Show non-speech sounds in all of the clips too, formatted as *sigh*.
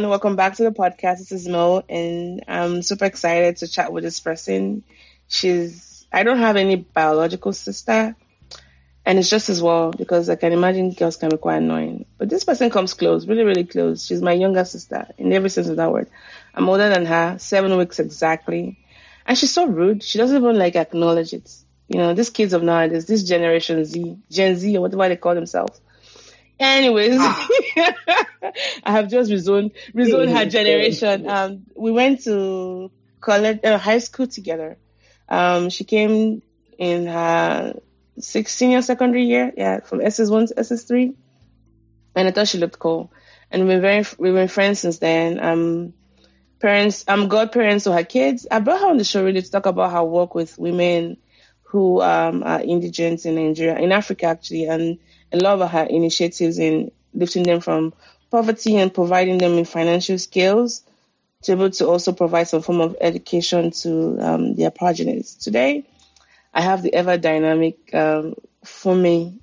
Everyone. Welcome back to the podcast. This is Mo, and I'm super excited to chat with this person. She's, I don't have any biological sister, and it's just as well because I can imagine girls can be quite annoying. But this person comes close, really, really close. She's my younger sister in every sense of that word. I'm older than her, seven weeks exactly. And she's so rude. She doesn't even like acknowledge it. You know, these kids of nowadays, this generation Z, Gen Z, or whatever they call themselves Anyways, ah. *laughs* I have just rezoned, rezoned her generation. Um, we went to college, uh, high school together. Um, she came in her sixth senior secondary year, yeah, from SS1 to SS3. And I thought she looked cool. And we've been very, we've been friends since then. Um, parents, I'm um, godparents to her kids. I brought her on the show really to talk about her work with women who um, are indigent in Nigeria, in Africa actually, and a lot of her initiatives in lifting them from poverty and providing them with financial skills to be able to also provide some form of education to um, their progenitors. Today, I have the ever dynamic um, Funmi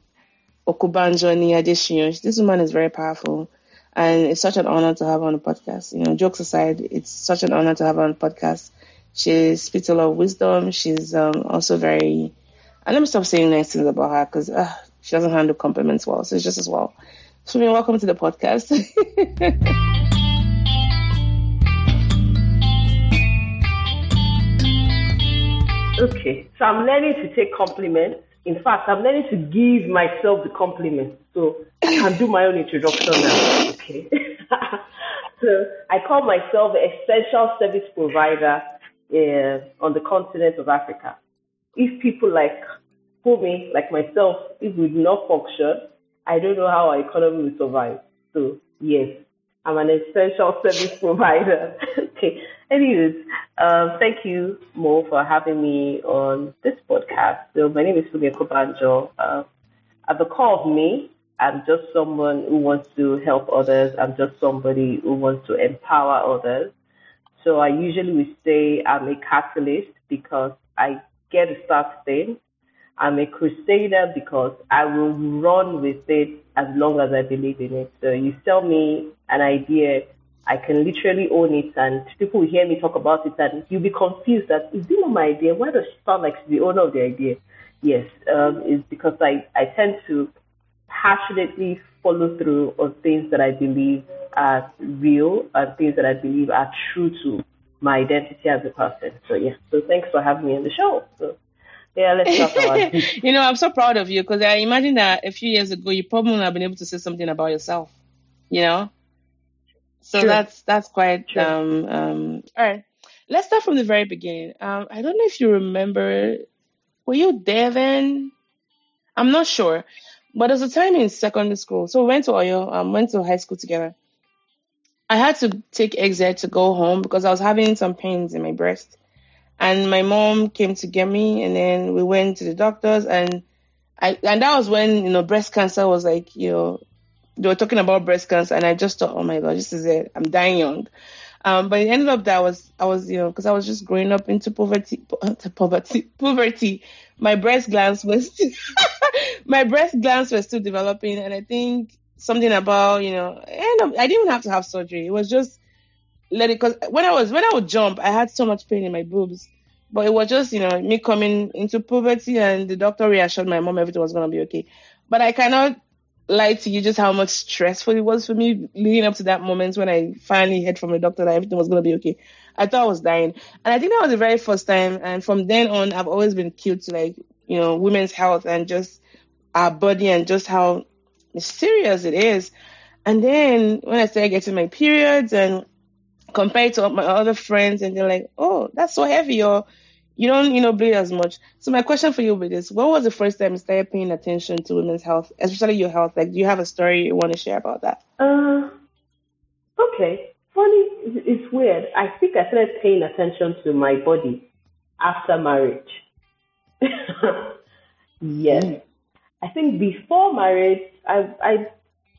Okubanjo Adesina. This woman is very powerful, and it's such an honor to have on the podcast. You know, jokes aside, it's such an honor to have on the podcast. She speaks a lot of wisdom. She's um, also very. And let me stop saying nice things about her because uh, she doesn't handle compliments well, so it's just as well. So, welcome to the podcast. *laughs* okay, so I'm learning to take compliments. In fact, I'm learning to give myself the compliments. So I can do my own introduction now. Okay. *laughs* so I call myself an essential service provider uh, on the continent of Africa. If people like me, like myself, if we do not function, I don't know how our economy will survive. So yes, I'm an essential service *laughs* provider. okay. Anyways, um, thank you, Mo, for having me on this podcast. So my name is Funmi Okubanjo. Uh, at the core of me, I'm just someone who wants to help others. I'm just somebody who wants to empower others. So I usually would say I'm a catalyst because I get to start things I'm a crusader because I will run with it as long as I believe in it. So you sell me an idea, I can literally own it, and people will hear me talk about it, and you'll be confused that is this not my idea? Why does she sound like the owner of the idea? Yes, um, it's because I, I tend to passionately follow through on things that I believe are real and things that I believe are true to my identity as a person. So yeah, so thanks for having me on the show. So. Yeah, let's talk about it. you know, I'm so proud of you because I imagine that a few years ago you probably would have been able to say something about yourself. You know, so True. that's that's quite True. um um. All right, let's start from the very beginning. Um, I don't know if you remember, were you there then? I'm not sure, but there was a time in secondary school. So we went to Oyo, um, went to high school together. I had to take exit to go home because I was having some pains in my breast. And my mom came to get me and then we went to the doctors and I, and that was when, you know, breast cancer was like, you know, they were talking about breast cancer and I just thought, oh my God, this is it. I'm dying young. Um, but it ended up that I was, I was, you know, cause I was just growing up into poverty, *laughs* poverty, poverty. My breast glands was, *laughs* my breast glands were still developing. And I think something about, you know, and I didn't even have to have surgery. It was just, let it, cause when I was, when I would jump, I had so much pain in my boobs, but it was just, you know, me coming into puberty and the doctor reassured my mom everything was going to be okay. But I cannot lie to you just how much stressful it was for me leading up to that moment when I finally heard from the doctor that everything was going to be okay. I thought I was dying. And I think that was the very first time. And from then on, I've always been cute to like, you know, women's health and just our body and just how serious it is. And then when I started getting my periods and compared to my other friends, and they're like, "Oh, that's so heavy," or you don't, you know, bleed as much. So my question for you would be this: When was the first time you started paying attention to women's health, especially your health? Like, do you have a story you want to share about that? Uh, okay. Funny, it's weird. I think I started paying attention to my body after marriage. *laughs* yes. Mm. I think before marriage, I, I,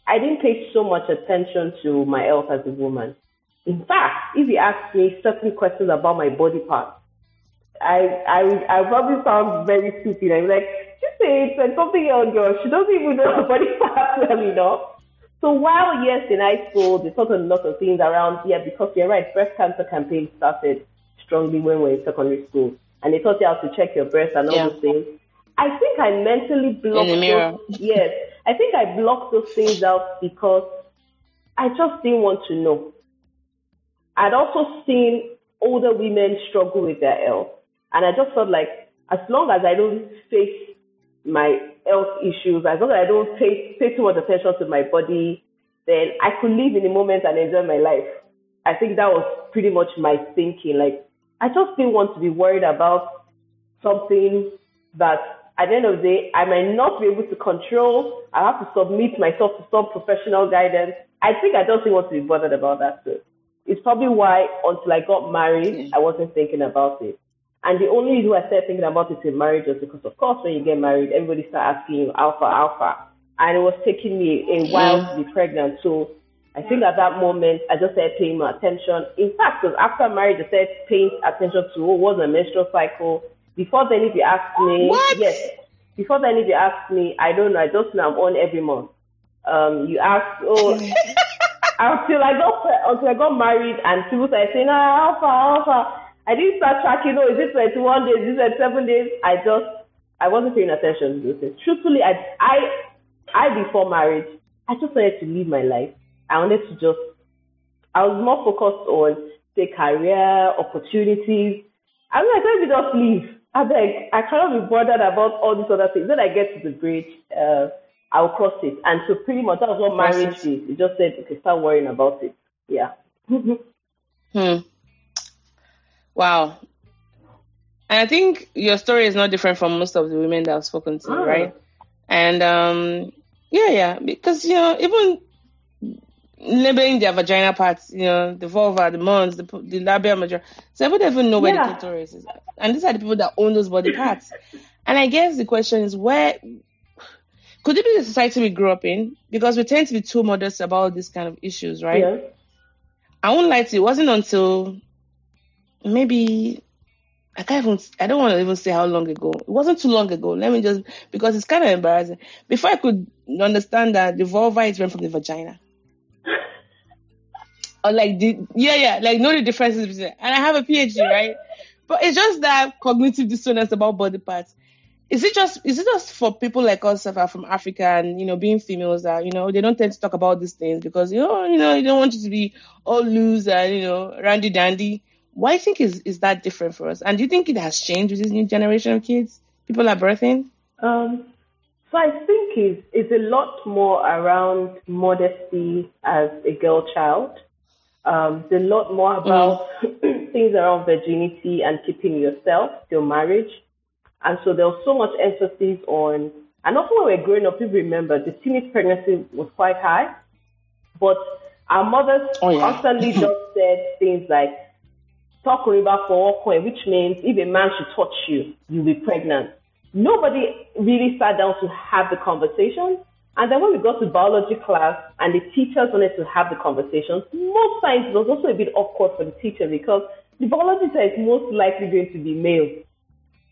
I didn't pay so much attention to my health as a woman. In fact, if you ask me certain questions about my body parts, I I I probably sound very stupid. I'm like, she it's like something else, girl. She doesn't even know her body parts *laughs* well enough. So while yes, in high school, they taught a lot of things around, yeah, because you're right, breast cancer campaign started strongly when we were in secondary school. And they taught you how to check your breast and all yeah. those things. I think I mentally blocked in the mirror. Those, yes. I think I blocked those things out because I just didn't want to know. I'd also seen older women struggle with their health. And I just felt like as long as I don't face my health issues, as long as I don't pay, pay too much attention to my body, then I could live in the moment and enjoy my life. I think that was pretty much my thinking. Like, I just didn't want to be worried about something that at the end of the day, I might not be able to control. I have to submit myself to some professional guidance. I think I don't want to be bothered about that. So it's probably why until I got married, I wasn't thinking about it. And the only reason I started thinking about it in marriage was because, of course, when you get married, everybody starts asking you alpha, alpha. And it was taking me a while to be pregnant. So I think at that moment, I just started paying more attention. In fact, because after marriage, I started paying attention to what was a menstrual cycle. Before then, if you asked me, what? yes. Before then, if you asked me, I don't know. I just know I'm on every month. Um, you ask, oh, *laughs* until I got until I got married, and people started saying, ah, alpha, alpha. I didn't start tracking, oh, is it 21 days, is it 7 days? I just, I wasn't paying attention to those things. Truthfully, I, I, I before marriage, I just wanted to live my life. I wanted to just, I was more focused on, say, career, opportunities. I was like, let me just leave. I beg, I cannot be bothered about all these other things. Then I get to the bridge, uh, I'll cross it. And so pretty much that was what marriage is. It just said, okay, start worrying about it. Yeah. *laughs* hmm. Wow. And I think your story is not different from most of the women that I've spoken to, oh. right? And um, yeah, yeah, because you know, even labeling their vagina parts, you know, the vulva, the mons, the, the labia major, so they don't even know where yeah. the clitoris is. And these are the people that own those body parts. and I guess the question is where could it be the society we grew up in? Because we tend to be too modest about these kind of issues, right? Yeah. I won't lie to you, it wasn't until maybe I can't even, I don't want to even say how long ago. It wasn't too long ago. Let me just, because it's kind of embarrassing. Before I could understand that the vulva is run from the vagina. *laughs* or like the, yeah, yeah, like know the differences between, and I have a PhD, right? But it's just that cognitive dissonance about body parts. Is it just, is it just for people like us that are from Africa and, you know, being females that, you know, they don't tend to talk about these things because, you know, you know, you don't want you to be all loose and, you know, randy dandy why do you think is, is that different for us? And do you think it has changed with this new generation of kids? People are birthing? Um, so I think it's, it's a lot more around modesty as a girl child. Um, it's a lot more about mm. *clears throat* things around virginity and keeping yourself till marriage. And so there was so much emphasis on, and also when we were growing up, people remember the teenage pregnancy was quite high, but our mothers oh, yeah. constantly just *laughs* said things like, talk about for which means if a man should touch you, you'll be pregnant. Nobody really sat down to have the conversation. And then when we got to biology class and the teachers wanted to have the conversation, most times it was also a bit awkward for the teacher because the biology teacher is most likely going to be male.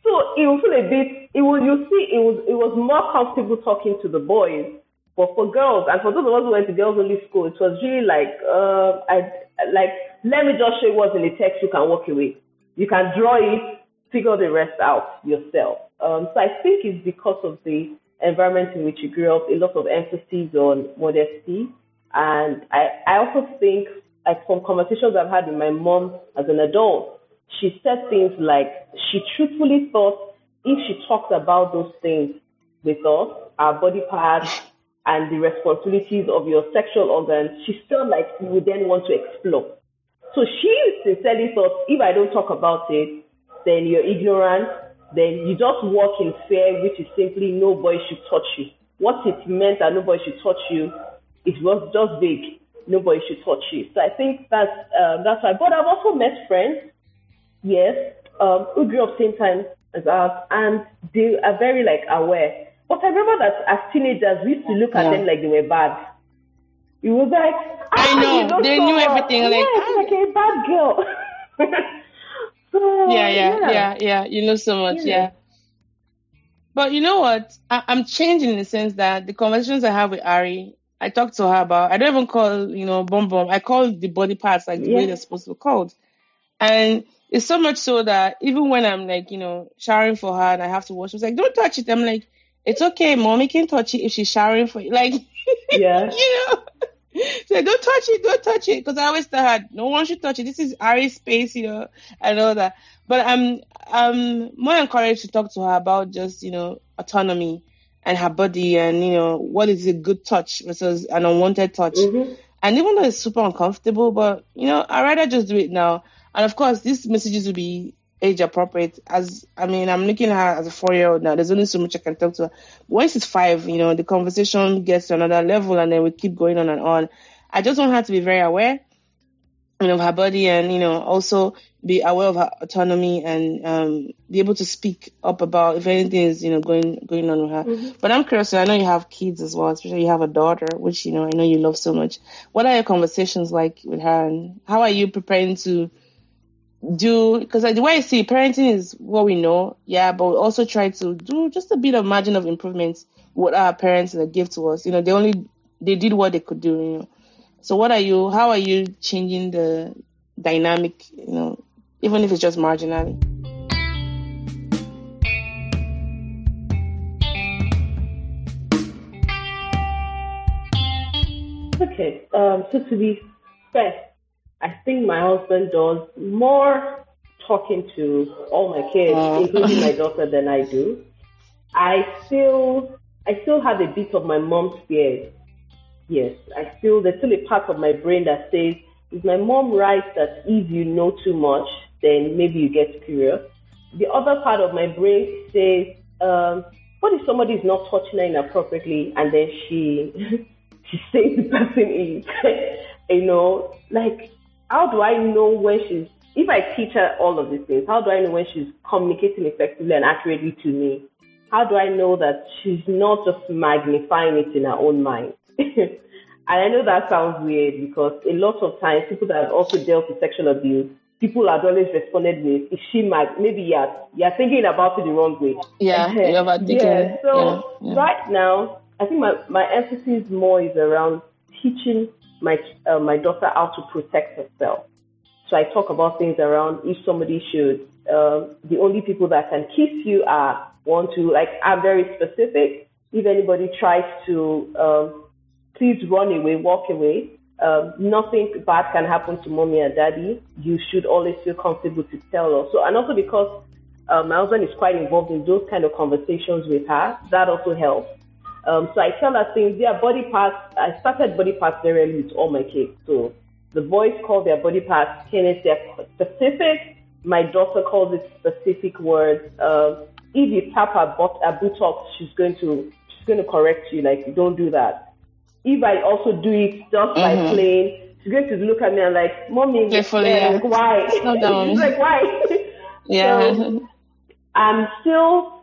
So it will feel a bit, it will, you see, it was, it was more comfortable talking to the boys. But for girls, and for those of us who went to girls only school, it was really like, uh, I, like, let me just show you what's in the textbook and walk away. You can draw it, figure the rest out yourself. Um, so I think it's because of the environment in which you grew up, a lot of emphasis on modesty. And I, I also think, like from conversations I've had with my mom as an adult, she said things like she truthfully thought if she talked about those things with us, our body parts, and the responsibilities of your sexual organs, she felt like you would then want to explore. So she sincerely thought if I don't talk about it, then you're ignorant, then you just walk in fear, which is simply nobody should touch you. What it meant that nobody should touch you, it was just vague. Nobody should touch you. So I think that's um, that's why. But I've also met friends, yes, um, who grew up same time as us, and they are very like aware but I remember that as teenagers, we used to look at yeah. them like they were bad. It was like, I ah, know, you know they so knew everything. Like, yes, like a bad girl. *laughs* so, yeah, yeah, yeah, yeah, yeah, You know so much, yeah. yeah. But you know what? I- am changing in the sense that the conversations I have with Ari, I talk to her about. I don't even call you know bum bum. I call the body parts like the yeah. way they're supposed to be called, and it's so much so that even when I'm like you know showering for her and I have to wash, she's like, "Don't touch it." I'm like, "It's okay, mommy can touch it if she's showering for you." Like, *laughs* yeah, you know. So don't touch it, don't touch it, because I always tell her no one should touch it. This is our space, you know, and all that. But I'm I'm more encouraged to talk to her about just you know autonomy and her body and you know what is a good touch versus an unwanted touch. Mm-hmm. And even though it's super uncomfortable, but you know I'd rather just do it now. And of course, these messages will be age appropriate. As I mean, I'm looking at her as a four year old now. There's only so much I can talk to her. Once she's five, you know, the conversation gets to another level, and then we keep going on and on. I just want her to be very aware, you know, of her body, and you know, also be aware of her autonomy and um, be able to speak up about if anything is you know going going on with her. Mm-hmm. But I'm curious. I know you have kids as well, especially you have a daughter, which you know I know you love so much. What are your conversations like with her, and how are you preparing to do? Because the way I see parenting is what we know, yeah, but we also try to do just a bit of margin of improvement. What our parents give to us, you know, they only they did what they could do, you know. So what are you? How are you changing the dynamic, you know, even if it's just marginally. Okay, um, so to be fair, I think my husband does more talking to all my kids, uh. including my *laughs* daughter, than I do. I still, I still have a bit of my mom's fears. Yes, I still, there's still a part of my brain that says, is my mom right that if you know too much, then maybe you get curious. The other part of my brain says, um, what if somebody is not touching her inappropriately and then she *laughs* she says the person is, *laughs* you know, like how do I know when she's if I teach her all of these things, how do I know when she's communicating effectively and accurately to me? How do I know that she's not just magnifying it in her own mind? *laughs* and I know that sounds weird because a lot of times people that have also dealt with sexual abuse people had always responded with, is she mad? Maybe you're, you're thinking about it the wrong way. Yeah, *laughs* yeah. So yeah, yeah. right now, I think my, my emphasis more is around teaching my, uh, my daughter how to protect herself. So I talk about things around if somebody should, uh, the only people that can kiss you are one, to like, are very specific. If anybody tries to, um, please run away, walk away um, nothing bad can happen to mommy and daddy. You should always feel comfortable to tell us. So, and also because uh, my husband is quite involved in those kind of conversations with her, that also helps. Um, so I tell her things. Yeah, body parts. I started body parts very early with all my kids. So the boys call their body parts penis. They're specific. My daughter calls it specific words. Uh, if you tap her butt, her buttocks, she's going to she's going to correct you. Like, don't do that if I also do it just mm-hmm. by playing, she's going to look at me and like, mommy, Carefully, yeah. like, why? *laughs* she's like, why? *laughs* yeah. So I'm still,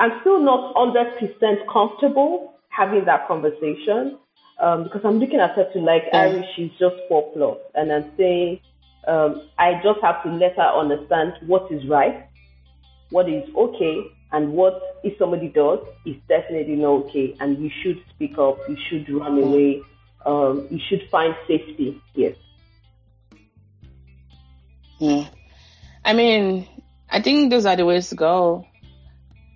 I'm still not 100% comfortable having that conversation um, because I'm looking at her to like. Ari, she's just four plus, and I'm saying, um, I just have to let her understand what is right, what is okay, and what if somebody does is definitely not okay, and you should speak up, you should run mm-hmm. away, um, you should find safety. Yes. Yeah. I mean, I think those are the ways to go.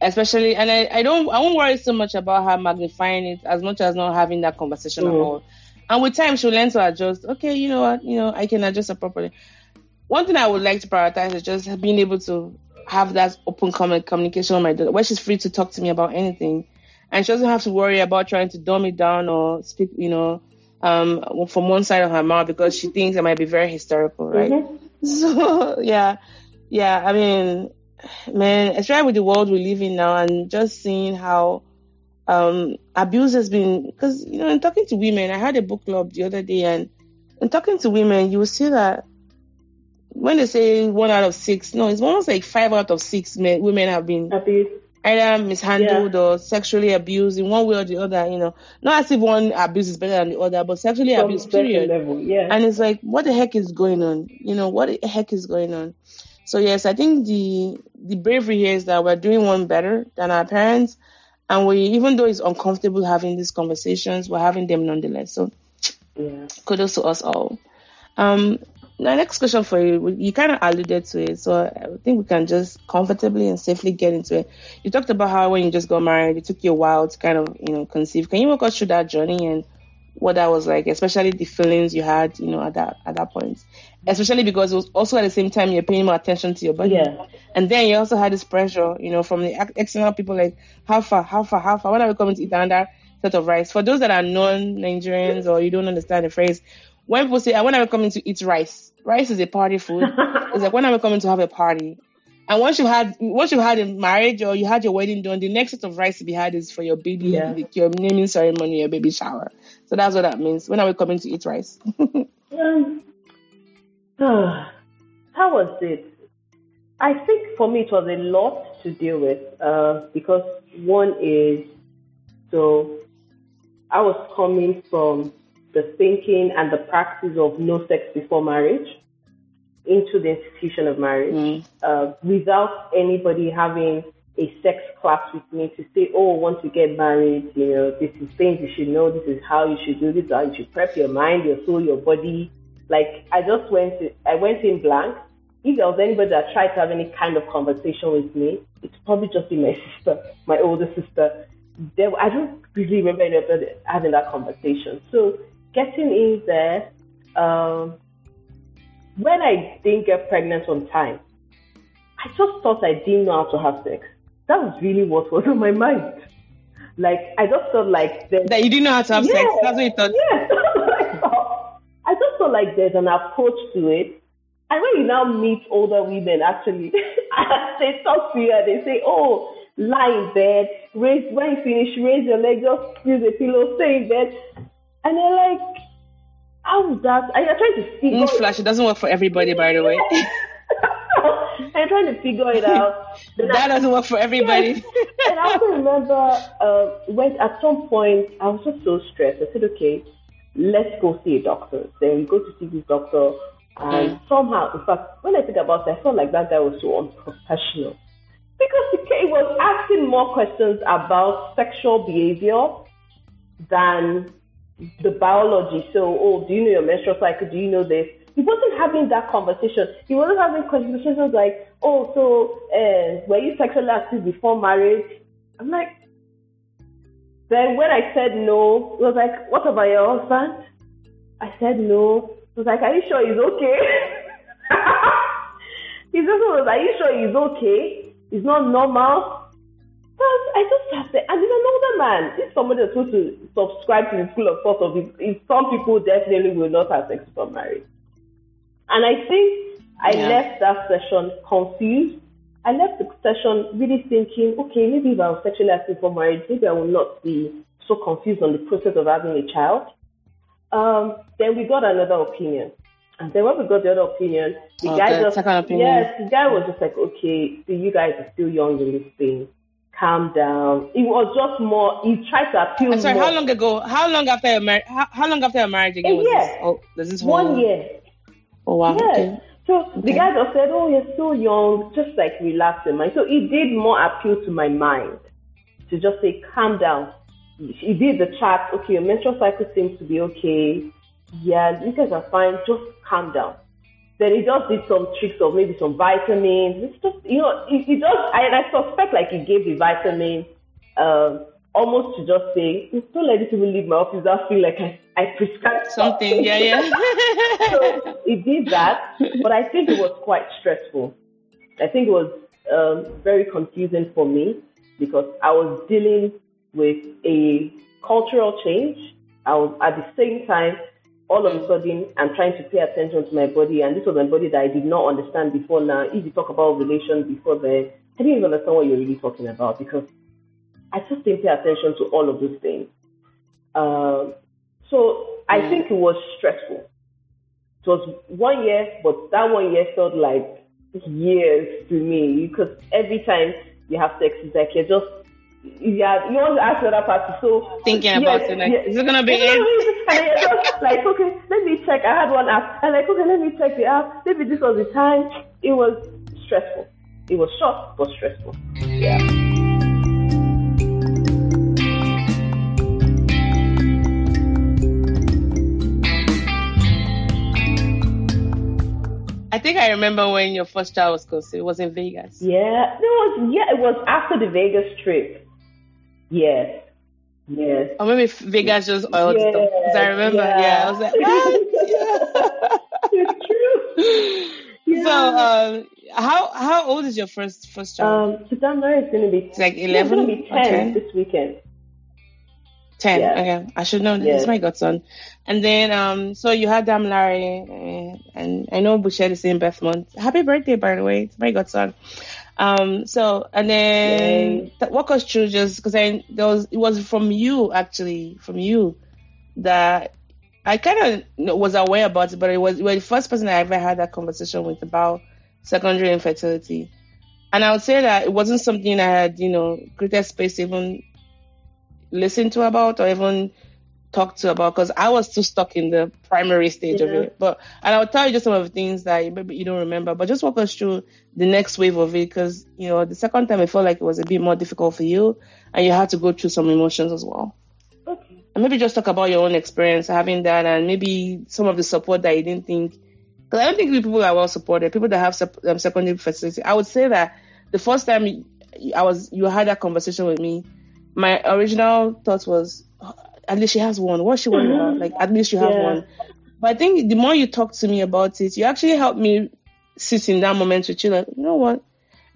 Especially, and I, I don't, I won't worry so much about her magnifying it as much as not having that conversation mm. at all. And with time, she'll learn to adjust. Okay, you know what, you know, I can adjust appropriately. One thing I would like to prioritize is just being able to have that open communication with my daughter where she's free to talk to me about anything. And she doesn't have to worry about trying to dumb it down or speak, you know, um, from one side of her mouth because she thinks I might be very hysterical, right? Mm-hmm. *laughs* So, yeah, yeah, I mean, man, especially with the world we live in now and just seeing how um, abuse has been, because, you know, in talking to women, I had a book club the other day and in talking to women, you will see that when they say one out of six, no, it's almost like five out of six men, women have been abused. either mishandled yeah. or sexually abused in one way or the other. You know, not as if one abuse is better than the other, but sexually From abused. Period. Level, yeah. And it's like, what the heck is going on? You know, what the heck is going on? So yes, I think the the bravery here is that we're doing one better than our parents, And we, even though it's uncomfortable having these conversations, we're having them nonetheless. So, yeah. kudos to us all. Um, the next question for you, you kind of alluded to it, so I think we can just comfortably and safely get into it. You talked about how when you just got married, it took you a while to kind of, you know, conceive. Can you walk us through that journey and what that was like, especially the feelings you had, you know, at that at that point? Especially because it was also at the same time you're paying more attention to your body, Yeah. and then you also had this pressure, you know, from the external people like, how far, how far, how far? When are we coming to eat another set of rice? For those that are non-Nigerians or you don't understand the phrase, when people say, "Ah, when are we coming to eat rice? Rice is a party food. *laughs* it's like, when are we coming to have a party? And once you had, once you had a marriage or you had your wedding done, the next set of rice to be had is for your baby, Yeah. your naming ceremony, your baby shower. So that's what that means. When are we coming to eat rice? *laughs* Um, *sighs* how was it? I think for me it was a lot to deal with uh, because one is so I was coming from the thinking and the practice of no sex before marriage into the institution of marriage Mm. uh, without anybody having a sex class with me to say, oh, once you get married, you know, this is things you should know, this is how you should do this, how you should prep your mind, your soul, your body. Like I just went, to, I went in blank. If there was anybody that tried to have any kind of conversation with me, it's probably just be my *laughs* sister, my older sister. There, I don't really remember anybody having that conversation. So getting in there, um, when I didn't get pregnant on time, I just thought I didn't know how to have sex. That was really what was on my mind. Like I just felt like that you didn't know how to have sex. That's what you thought. What *laughs* I just felt like there's an approach to it. And when you now meet older women, actually, *laughs* they talk to you and they say, "Oh, lie in bed, raise when you finish, raise your leg, just use a pillow, stay in bed," and they're like, "How is that?" And you're trying to figure. Newsflash, it doesn't work for everybody, by the way. *laughs* I'm trying to figure it out. *laughs* That I- doesn't work for everybody. and I also remember uh, when at some point I was just so stressed. I said, okay, let's go see a doctor. Then we go to see this doctor. And somehow, in fact, when I think about it, I felt like that guy was so unprofessional. Because he ca- he was asking more questions about sexual behavior than the biology. So, oh, do you know your menstrual cycle? Do you know this? He wasn't having that conversation. He wasn't having conversations like, oh, so uh, were you sexually active before marriage? I'm like, then when I said no, he was like, what about your husband? I said no. He was like, are you sure he's okay? *laughs* he just was, are you sure he's okay? He's not normal. But I just have to, and he's an older man. If somebody is supposed to subscribe to the school of thought of it- some people definitely will not have sex before marriage. And I think I Yeah. left that session confused. I left the session really thinking, okay, maybe if I was sexually active for marriage, maybe I will not be so confused on the process of having a child. Um, then we got another opinion. And then when we got the other opinion, the Oh, guy the just, opinion. yes, the guy was just like, okay, see, you guys are still young in this thing. Calm down. It was just more, he tried to appeal I'm sorry, more. how long ago? How long after your marriage? How, how long after your marriage again A was year. this? Oh, this whole. One year. Oh wow. Yes. Okay. So the Okay. guy just said, "Oh, you're so young, just like relax your mind." So it did more appeal to my mind to just say, "Calm down." He did the chat. Okay, your menstrual cycle seems to be okay. Yeah, you guys are fine. Just calm down. Then he just did some tricks of maybe some vitamins. It's just you know, he, he just I, I suspect like he gave the vitamin um, almost to just say, "Don't let these people leave my office." I feel like I I prescribed *laughs* Something. Yeah, yeah. *laughs* so he did that, but I think it was quite stressful. I think it was um, very confusing for me because I was dealing with a cultural change. I was at the same time, all of a sudden, I'm trying to pay attention to my body, and this was my body that I did not understand before. Now, if you talk about relations before then, I didn't even understand what you're really talking about because I just didn't pay attention to all of those things. Um, so I Mm. think it was stressful. It was one year, but that one year felt like years to me because every time you have sex, it's like you're just yeah, you want to ask the other party. So Thinking about it, like, is it gonna be it? be- and you're just *laughs* like, okay, let me check. I had one app. I'm like, okay, let me check the app. Maybe this was the time. It was stressful. It was short but stressful. Yeah. I remember when your first child was conceived. It was in Vegas. Yeah, it was. Yeah, it was after the Vegas trip. Yes. Yes. Or maybe Vegas just oiled yes. stuff. Because I remember, yeah. yeah. I was like, what? *laughs* *laughs* it's true. Yeah. So, um, how how old is your first first child? Um, September is going to be like eleven. It's going to be ten this weekend. Ten. Yeah. Okay, I should know. This is my godson. And then, um, so you had Damilare, uh, and I know Boucher the same birth month. Happy birthday, by the way. It's my godson. Um, so and then th- walk us through just because I there was it was from you actually from you that I kind of was aware about it, but it was you were the first person I ever had that conversation with about secondary infertility. And I would say that it wasn't something I had, you know, created space even listen to about or even talk to about because I was too stuck in the primary stage yeah. of it. But and I'll tell you just some of the things that maybe you don't remember, but just walk us through the next wave of it because you know the second time I felt like it was a bit more difficult for you and you had to go through some emotions as well. Okay. And maybe just talk about your own experience having that and maybe some of the support that you didn't think. Because I don't think people are well supported. People that have um, secondary fertility. I would say that the first time I was you had that conversation with me my original thought was, at least she has one. What she about? Mm-hmm. Like, at least you have yeah. one. But I think the more you talk to me about it, you actually help me sit in that moment with you. Like, you know what?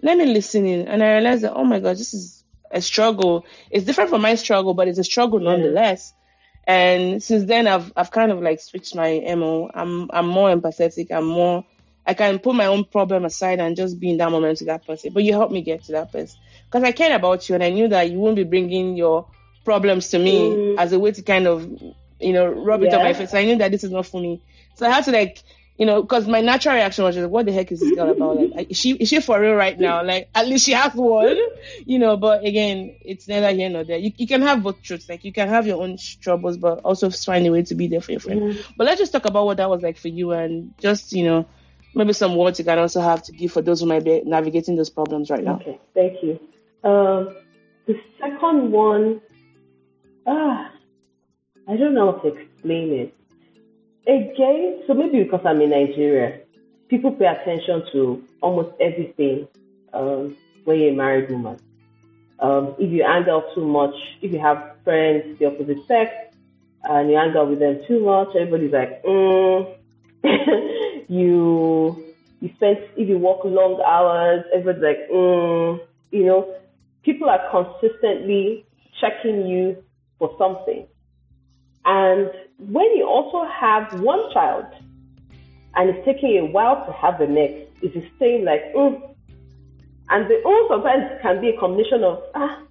Let me listen in. And I realized that, oh my God, this is a struggle. It's different from my struggle, but it's a struggle nonetheless. And since then, I've I've kind of like switched my mo. I'm I'm more empathetic. I'm more. I can put my own problem aside and just be in that moment with that person. But you help me get to that person because I cared about you and I knew that you wouldn't be bringing your problems to me mm. as a way to kind of, you know, rub it yeah. on my face. I knew that this is not for me. So I had to like, you know, because my natural reaction was just, what the heck is this girl about? Like, is she is she for real right now? Like, at least she has one, you know. But again, it's neither here nor there. You, you can have both truths. Like, you can have your own troubles, but also find a way to be there for your friend. mm But let's just talk about what that was like for you, and just you know, maybe some words you can also have to give for those who might be navigating those problems right now. Okay, thank you. Uh, the second one, ah, I don't know how to explain it. Again, so maybe because I'm in Nigeria, people pay attention to almost everything um, when you're a married woman. Um, if you hang out too much, if you have friends the opposite sex, and you hang out with them too much, everybody's like, mm. *laughs* you you spend if you work long hours, everybody's like, mm. you know people are consistently checking you for something. And when you also have one child and it's taking a while to have the next, it is saying like, mm. and the oh sometimes can be a combination of, ah,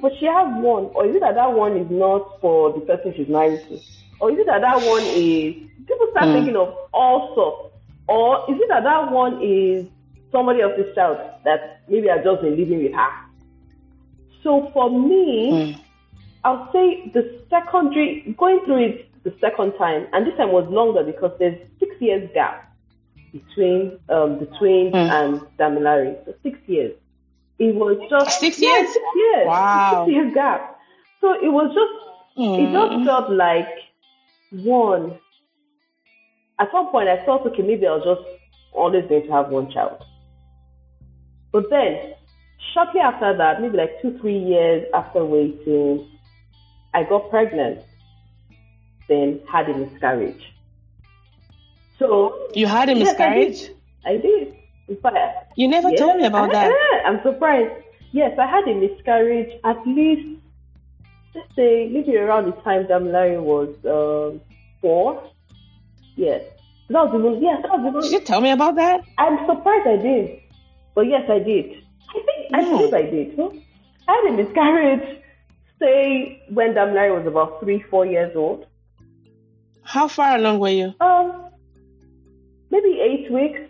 but she has one, or is it that that one is not for the person she's married to? Or is it that that one is, people start mm. thinking of all sorts. Or is it that that one is somebody else's child that maybe I've just been living with her? So for me, mm. I'll say the secondary, going through it the second time, and this time was longer because there's six years gap between um, the twins mm. and Damilare. So six years. It was just six years. Yeah, six years. Wow. Six years gap. So it was just, mm. it just hmm. felt like one. At some point, I thought, okay, maybe I was just always going to have one child. But then shortly after that, maybe like two, three years after waiting, I got pregnant, then had a miscarriage. So you had a miscarriage? Yes, I did. I did. you never yes, told me about that. *laughs* I'm surprised. Yes, I had a miscarriage at least, let's say, maybe around the time that Larry was uh, four. Yes. That was even, yes, that was. Did you tell me about that? I'm surprised I did. But yes, I did. I believe I did. I had a miscarriage, say when Damilare was about three, four years old. How far along were you? Um, maybe eight weeks.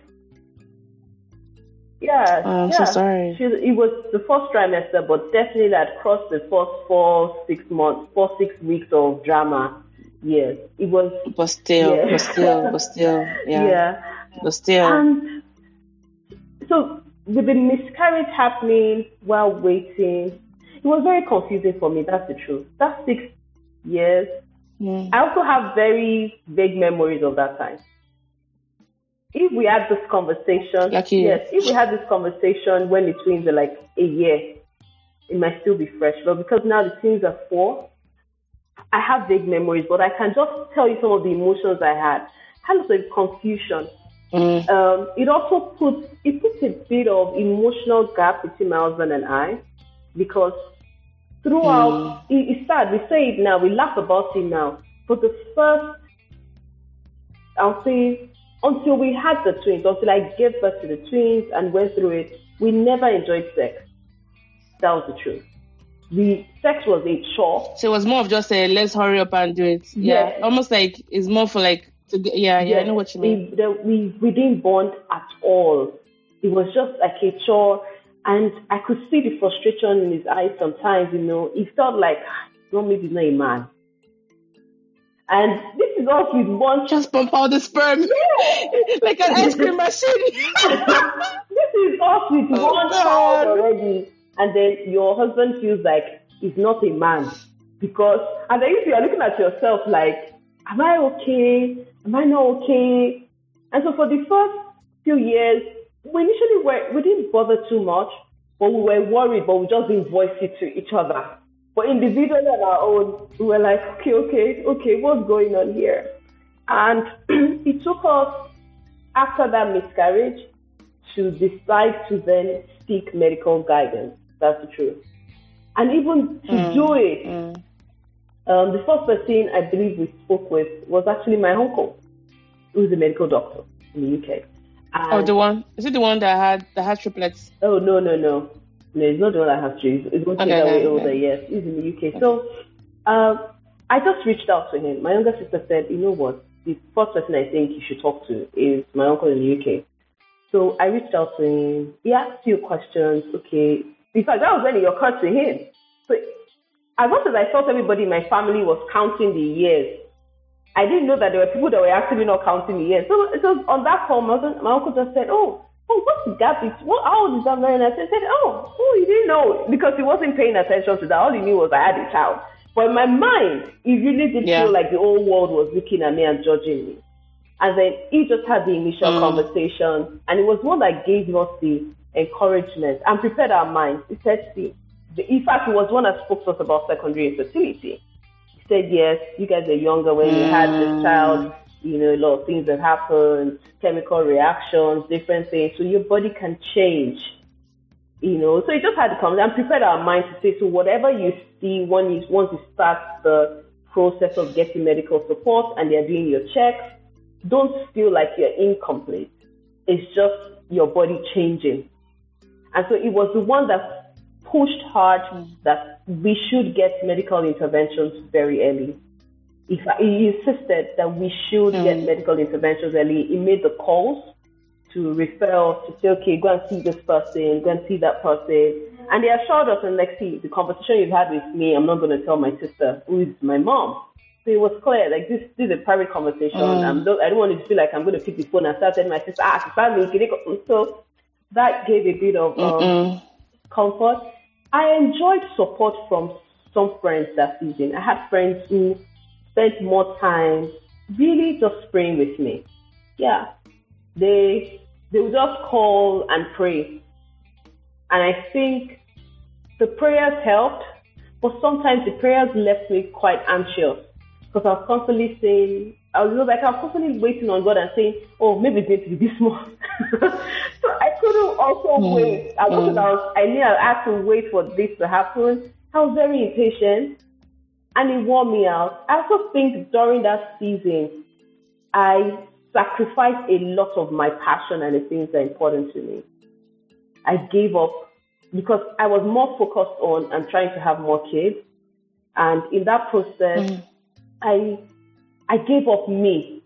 Yeah. Oh, I'm yeah. so sorry. She, it was the first trimester, but definitely that crossed the first four, six months, four, six weeks of drama. Yes, it was. But still, yeah. but still, but still, *laughs* yeah. Yeah. But still. And so with the miscarriage happening while waiting, it was very confusing for me. That's the truth. That's six years. I also have very vague memories of that time. if we had this conversation, yes, if we had this conversation when the twins are like a year, it might still be fresh. But because now the twins are four, I have vague memories, but I can just tell you some of the emotions I had. Lots of confusion. Mm. Um, it also puts it puts a bit of emotional gap between my husband and I because throughout it, it's sad we say it now we laugh about it now but the first I'll say until we had the twins until I gave birth to the twins and went through it we never enjoyed sex that was the truth the sex was a chore So it was more of just a let's hurry up and do it. Yeah. Yes. Almost like it's more for like to get, yeah, yeah, I know what you mean. We, the, we, we didn't bond at all. It was just like a chore. And I could see the frustration in his eyes sometimes, you know. He felt like, "Ah, no, maybe not a man. And this is us with one Just pump out the sperm Yeah. *laughs* like an ice cream machine. *laughs* this is us with Oh, one child already. And then your husband feels like he's not a man. Because, and then if you are looking at yourself like, am I okay? Am I not okay? And so for the first few years, we initially were, we didn't bother too much, but we were worried, but we just didn't voice it to each other. But individually on our own, we were like, okay, okay, okay, what's going on here? And *clears throat* it took us, after that miscarriage, to decide to then seek medical guidance. That's the truth. And even to do it, Mm. Um, the first person I believe we spoke with was actually my uncle, who's a medical doctor in the UK. And, Oh, the one is it the one that had that had triplets? oh no, no, no. No, it's not the one that has trees. It's going to Okay, that way okay, older, okay. yes. He's in the UK. So um, I just reached out to him. My younger sister said, you know what? The first person I think you should talk to is my uncle in the UK. So I reached out to him. He asked few questions. Okay. In fact, that was when it occurred to him. So as much as I thought everybody in my family was counting the years, I didn't know that there were people that were actually not counting the years. So it was on that call, my, husband- my uncle just said, "Oh, oh, what's the gap? It's, what, how old is that man?" And I said, "Oh, oh, he didn't know because he wasn't paying attention to that. All he knew was I had a child." But in my mind, it really did Yeah. feel like the whole world was looking at me and judging me. And then he just had the initial Mm. conversation, and it was one that gave us the encouragement and prepared our minds. He said, "See, in fact, it was one that spoke to us about secondary infertility." He said, "Yes, you guys are younger when you had this Mm. child. You know, a lot of things that happen, chemical reactions, different things. So your body can change." You know, so he just had to come and prepared our minds to say, so whatever you see when you once you start the process of getting medical support and they're doing your checks, don't feel like you're incomplete. It's just your body changing. And so it was the one that pushed hard that we should get medical interventions very early. If he insisted that we should get medical interventions early, he made the calls to refer to say, okay, go and see this person, go and see that person. And they assured us, and like, see, the conversation you've had with me, I'm not going to tell my sister, who is my mom. So it was clear, like, this, this is a private conversation. I'm not, I don't want it to feel like I'm going to pick the phone and start telling my sister, ah, sister, can you go-" so that gave a bit of um, Mm. comfort. I enjoyed support from some friends that season. I had friends who spent more time really just praying with me. Yeah. They they would just call and pray. And I think the prayers helped, but sometimes the prayers left me quite anxious because I was constantly saying, I was like, I was constantly waiting on God and saying, oh, maybe it's going to be this month. *laughs* so I couldn't also hmm. wait. I wasn't, hmm. I, was, I knew I had to wait for this to happen. I was very impatient and it wore me out. I also think during that season, I sacrificed a lot of my passion and the things that are important to me. I gave up because I was more focused on and trying to have more kids. And in that process, hmm. I I gave up me.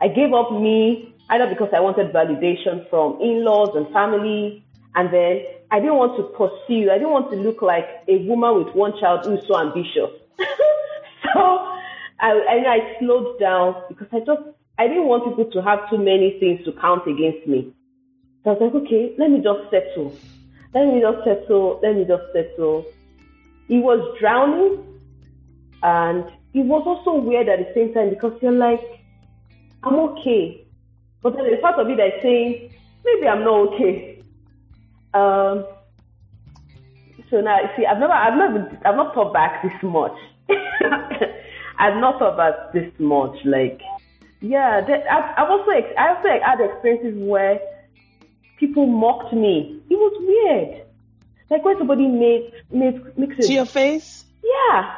I gave up me either because I wanted validation from in-laws and family, and then I didn't want to pursue. I didn't want to look like a woman with one child who's so ambitious. *laughs* so I, I I slowed down because I just I didn't want people to have too many things to count against me. So I was like, okay, let me just settle. Let me just settle. Let me just settle. He was drowning, and it was also weird at the same time because you're like, I'm okay. But then there's part of me that's saying, maybe I'm not okay. Um, so now, see, I've never, I've never, I've not thought back this much. *laughs* I've not thought about this much. Like, yeah, that, I've, I've also, I also had experiences where people mocked me. It was weird. Like when somebody makes makes makes it to your face. Yeah,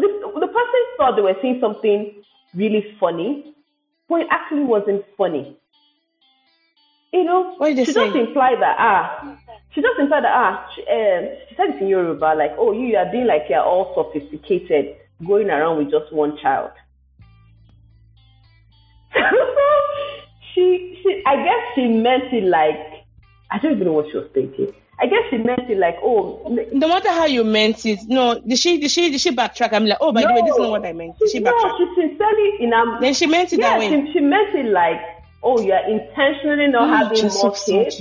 the, person thought they were saying something really funny, but it actually wasn't funny. You know, what did she just implied that ah, she just implied that ah, she, um, she said it in Yoruba like oh you are being like you're all sophisticated, going around with just one child. *laughs* she she I guess she meant it like I don't even know what she was thinking. I guess she meant it like, oh. No matter how you meant it, no. Did she? Did she? Did she backtrack? I'm like, oh, by no, the way, this is not what I meant. Did she backtrack? No, she sincerely in um. Then she meant it yeah, that way. She, she meant it like, oh, you're intentionally not Oh, having more kids.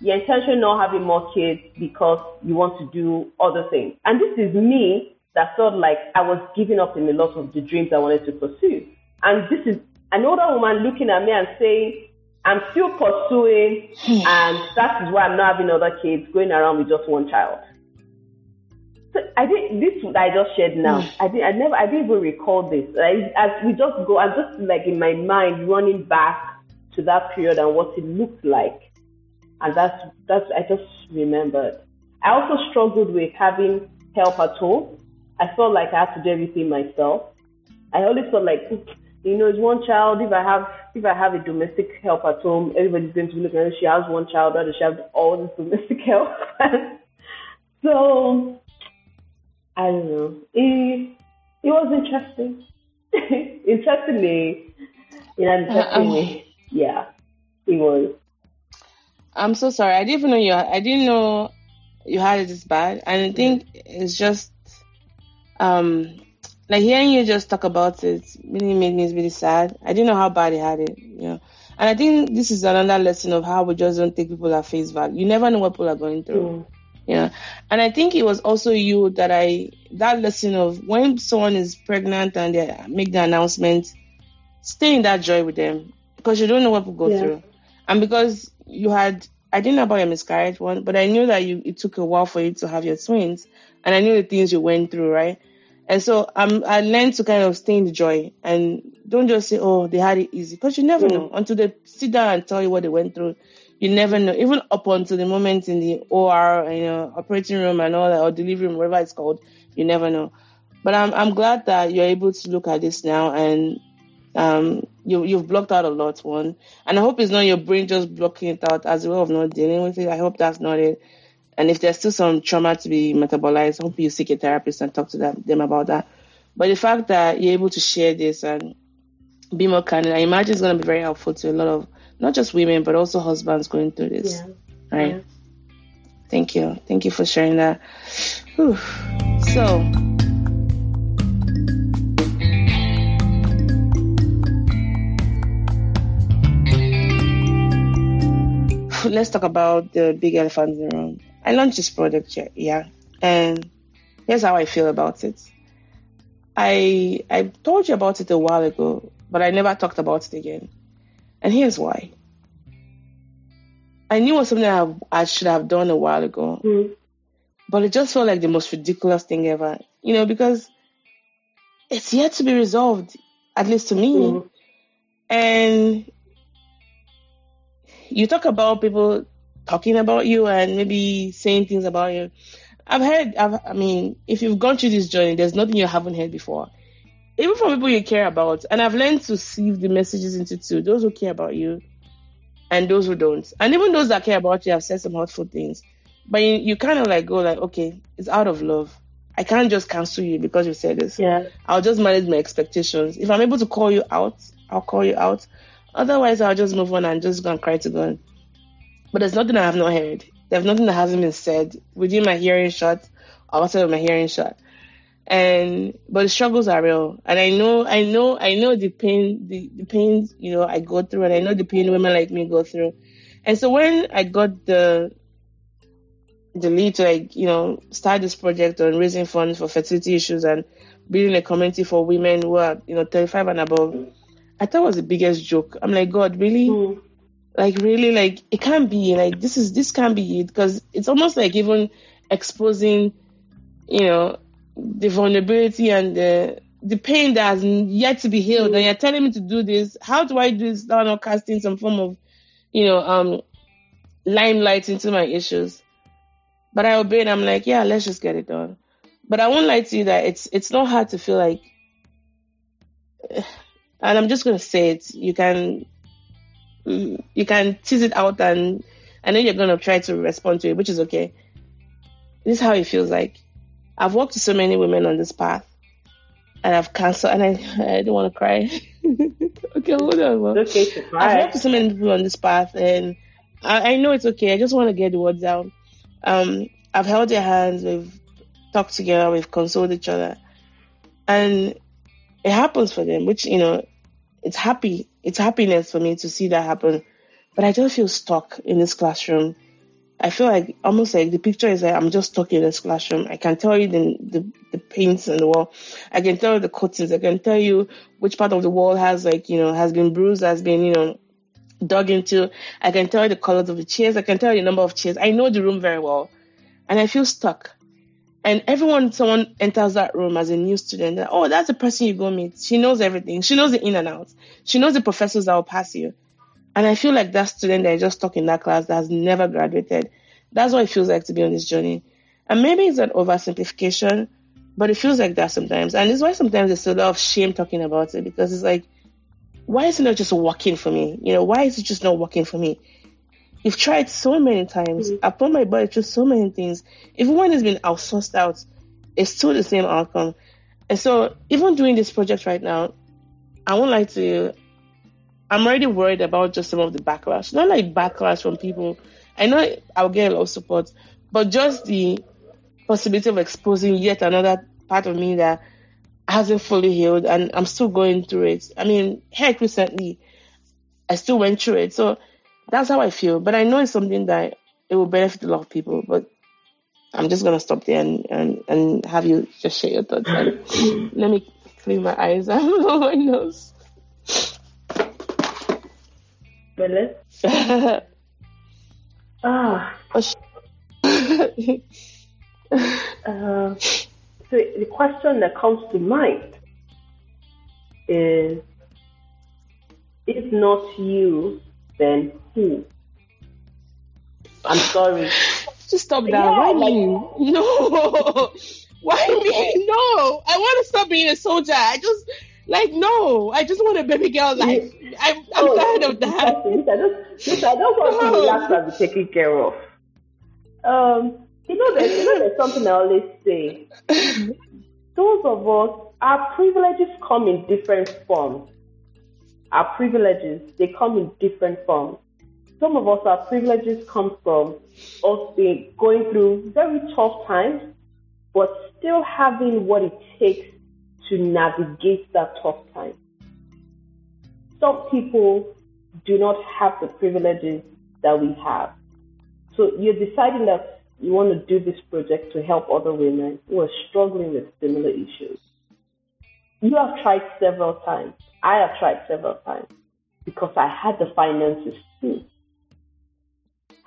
You're intentionally not having more kids because you want to do other things. And this is me that felt like I was giving up in a lot of the dreams I wanted to pursue. And this is an older woman looking at me and saying, I'm still pursuing, hmm. and that is why I'm not having other kids going around with just one child. So I did this that I just shared now. Hmm. I did. I never. I didn't even recall this. I, as we just go, I'm just like in my mind running back to that period and what it looked like, and that's that's. I just remembered. I also struggled with having help at all. I felt like I had to do everything myself. I always felt like you know, it's one child. If I have if I have a domestic help at home, everybody's going to be looking at her. She has one child, does she have all this domestic *laughs* help? so I don't know. It it was interesting. Interestingly, in an interesting Uh-uh. way. Yeah. It was. I'm so sorry. I didn't even know you. I didn't know you had it this bad, and I think it's just um like hearing you just talk about it really made me really sad. I didn't know how bad he had it, you know. And I think this is another lesson of how we just don't take people at face value. You never know what people are going through. Mm. you know and i think it was also you that i that lesson of when someone is pregnant and they make the announcement stay in that joy with them because you don't know what people go Yeah. through and because you had i didn't know about your miscarriage one but i knew that you it took a while for you to have your twins and i knew the things you went through right and so um, I learned to kind of stay in the joy and don't just say, oh, they had it easy. Because you never Mm. know. Until they sit down and tell you what they went through, you never know. Even up until the moment in the OR, you know, operating room and all that, or delivery room, whatever it's called, you never know. But I'm, I'm glad that you're able to look at this now and um, you, you've blocked out a lot, one. And I hope it's not your brain just blocking it out as a way of not dealing with it. I hope that's not it. And if there's still some trauma to be metabolized, I hope you seek a therapist and talk to them, them about that. But the fact that you're able to share this and be more candid, I imagine it's going to be very helpful to a lot of not just women, but also husbands going through this. Yeah. Right? Yeah. Thank you. Thank you for sharing that. Whew. So, let's talk about the big elephant in the room. I launched this product, yeah, yeah, and here's how I feel about it. I I told you about it a while ago, but I never talked about it again, and here's why. I knew it was something I, I should have done a while ago, Mm. but it just felt like the most ridiculous thing ever. You know, because it's yet to be resolved, at least to me. Mm. And you talk about people talking about you and maybe saying things about you. I've heard, I've, I mean, if you've gone through this journey, there's nothing you haven't heard before. Even from people you care about. And I've learned to sieve the messages into two those who care about you and those who don't. And even those that care about you have said some hurtful things. But you, you kind of like go like, okay, it's out of love. I can't just cancel you because you said this. Yeah. I'll just manage my expectations. If I'm able to call you out, I'll call you out. Otherwise, I'll just move on and just go and cry to God. But there's nothing I have not heard. There's nothing that hasn't been said within my hearing shot or outside of my hearing shot. And but the struggles are real, and I know, I know, I know the pain, the, the pains you know I go through, and I know the pain women like me go through. And so when I got the the lead to like you know start this project on raising funds for fertility issues and building a community for women who are you know 35 and above, I thought was the biggest joke. I'm like, God, really? Mm. Like, really? Like, it can't be. Like, this is, this can't be it. Because it's almost like even exposing, you know, the vulnerability and the, the pain that has yet to be healed. Mm. And you're telling me to do this. How do I do this? Now, not casting some form of, you know, um, limelight into my issues. But I obeyed. I'm like, yeah, let's just get it done. But I won't lie to you that it's it's not hard to feel like, *sighs* and I'm just gonna say it. You can you can tease it out, and I know you're gonna try to respond to it, which is okay. This is how it feels like. I've walked with so many women on this path, and I've cancelled, and I *laughs* I don't want to cry. *laughs* okay, hold on. Okay to cry. I've walked with so many people on this path, and I, I know it's okay. I just want to get the words out. Um, I've held their hands. We've talked together. We've consoled each other, and it happens for them. Which you know, it's happy. It's happiness for me to see that happen. But I just feel stuck in this classroom. I feel like almost like the picture is like I'm just stuck in this classroom. I can tell you the, the, the paints on the wall. I can tell you the curtains. I can tell you which part of the wall has like, you know, has been bruised, has been, you know, dug into. I can tell you the colors of the chairs. I can tell you the number of chairs. I know the room very well. And I feel stuck. And everyone, someone enters that room as a new student, like, oh, that's the person you go meet. She knows everything. She knows the in and outs. She knows the professors that will pass you. And I feel like that student that is just stuck in that class that has never graduated. That's what it feels like to be on this journey. And maybe it's an oversimplification, but it feels like that sometimes. And it's why sometimes there's a lot of shame talking about it because it's like, why is it not just working for me? You know, why is it just not working for me? You've tried so many times. Mm-hmm. I've put my body through so many things. Even when it's been outsourced out, it's still the same outcome. And so, even doing this project right now, I won't lie to I'm already worried about just some of the backlash. Not like backlash from people. I know I'll get a lot of support, but just the possibility of exposing yet another part of me that hasn't fully healed and I'm still going through it. I mean, heck, recently, I still went through it. So that's how I feel. But I know it's something that it will benefit a lot of people. But I'm just gonna stop there and and, and have you just share your thoughts. And *clears throat* let me clean my eyes *laughs* and my nose. Really? *laughs* ah. Oh, sh- *laughs* uh, so the question that comes to mind is if not you, then who? I'm sorry. *laughs* Just stop that. Yeah, Why like, me? *laughs* No. *laughs* Why me? No. I want to stop being a soldier. I just like no. I just want a baby girl life. I'm, I'm oh, tired of that. Listen, I just, I don't want to relax and be taken care of. Um, you know, there's, you know, there's something I always say. Those of us, our privileges come in different forms our privileges, they come in different forms. Some of us, our privileges come from us being going through very tough times, but still having what it takes to navigate that tough time. Some people do not have the privileges that we have. So you're deciding that you want to do this project to help other women who are struggling with similar issues. You have tried several times. I have tried several times because I had the finances too.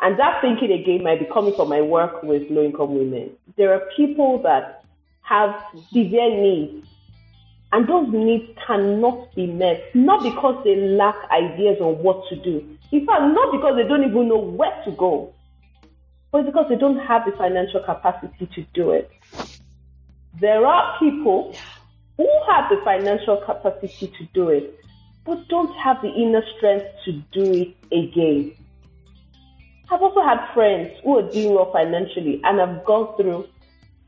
And that thinking again might be coming from my work with low income women. There are people that have severe needs and those needs cannot be met, not because they lack ideas on what to do. In fact, not because they don't even know where to go, but because they don't have the financial capacity to do it. There are people who have the financial capacity to do it, but don't have the inner strength to do it again. I've also had friends who are doing well financially and have gone through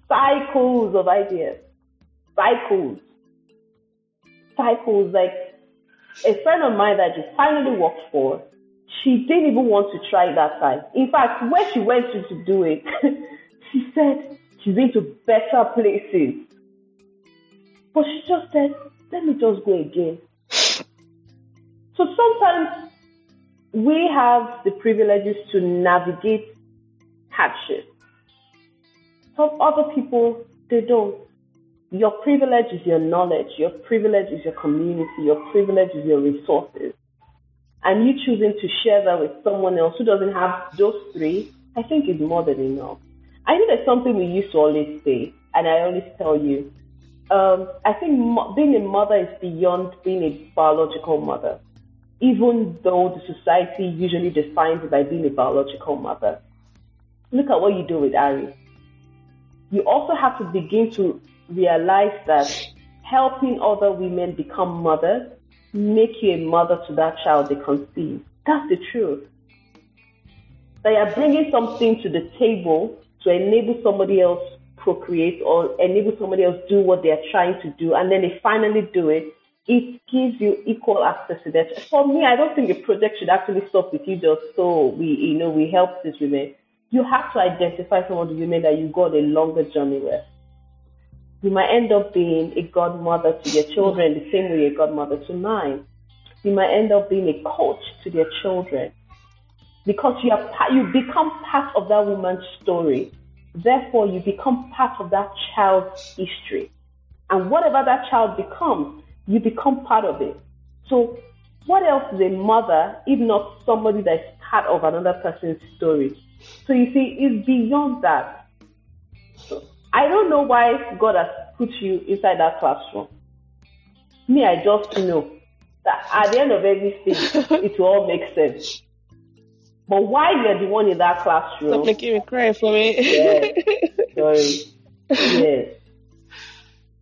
cycles of IVF. Cycles. Cycles. Like a friend of mine that just finally worked for, she didn't even want to try that time. In fact, when she went to, to do it, *laughs* she said she's been to better places but she just said, let me just go again. So sometimes we have the privileges to navigate hardship. Some other people, they don't. Your privilege is your knowledge. Your privilege is your community. Your privilege is your resources. And you choosing to share that with someone else who doesn't have those three, I think is more than enough. I know there's something we used to always say, and I always tell you. Um, I think being a mother is beyond being a biological mother, even though the society usually defines it by being a biological mother. Look at what you do with Ari. You also have to begin to realize that helping other women become mothers make you a mother to that child they conceive. That's the truth. They are bringing something to the table to enable somebody else procreate or enable somebody else do what they are trying to do, and then they finally do it. It gives you equal access to that. For me, I don't think a project should actually stop with you just so we, you know, we help these women. You have to identify some of the women that you got a longer journey with you might end up being a godmother to your children the same way a godmother to mine. You might end up being a coach to their children because you are you become part of that woman's story. Therefore, you become part of that child's history, and whatever that child becomes, you become part of it. So, what else is a mother if not somebody that's part of another person's story? So you see, it's beyond that. So, I don't know why God has put you inside that classroom. Me, I just know that at the end of everything, *laughs* it will all make sense. But why you're the one in that classroom? Stop making me cry for me. yes. Sorry. *laughs* Yes.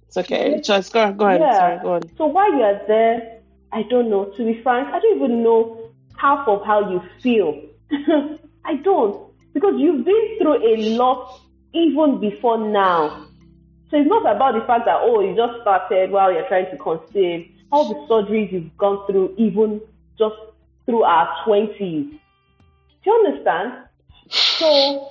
It's okay. Just go, go ahead. Yeah. Sorry, go on. So while you're there, I don't know. To be frank, I don't even know half of how you feel. *laughs* I don't. Because you've been through a lot even before now. So it's not about the fact that, oh, you just started while you're trying to conceive. All the surgeries you've gone through, even just through our 20s. Do you understand? So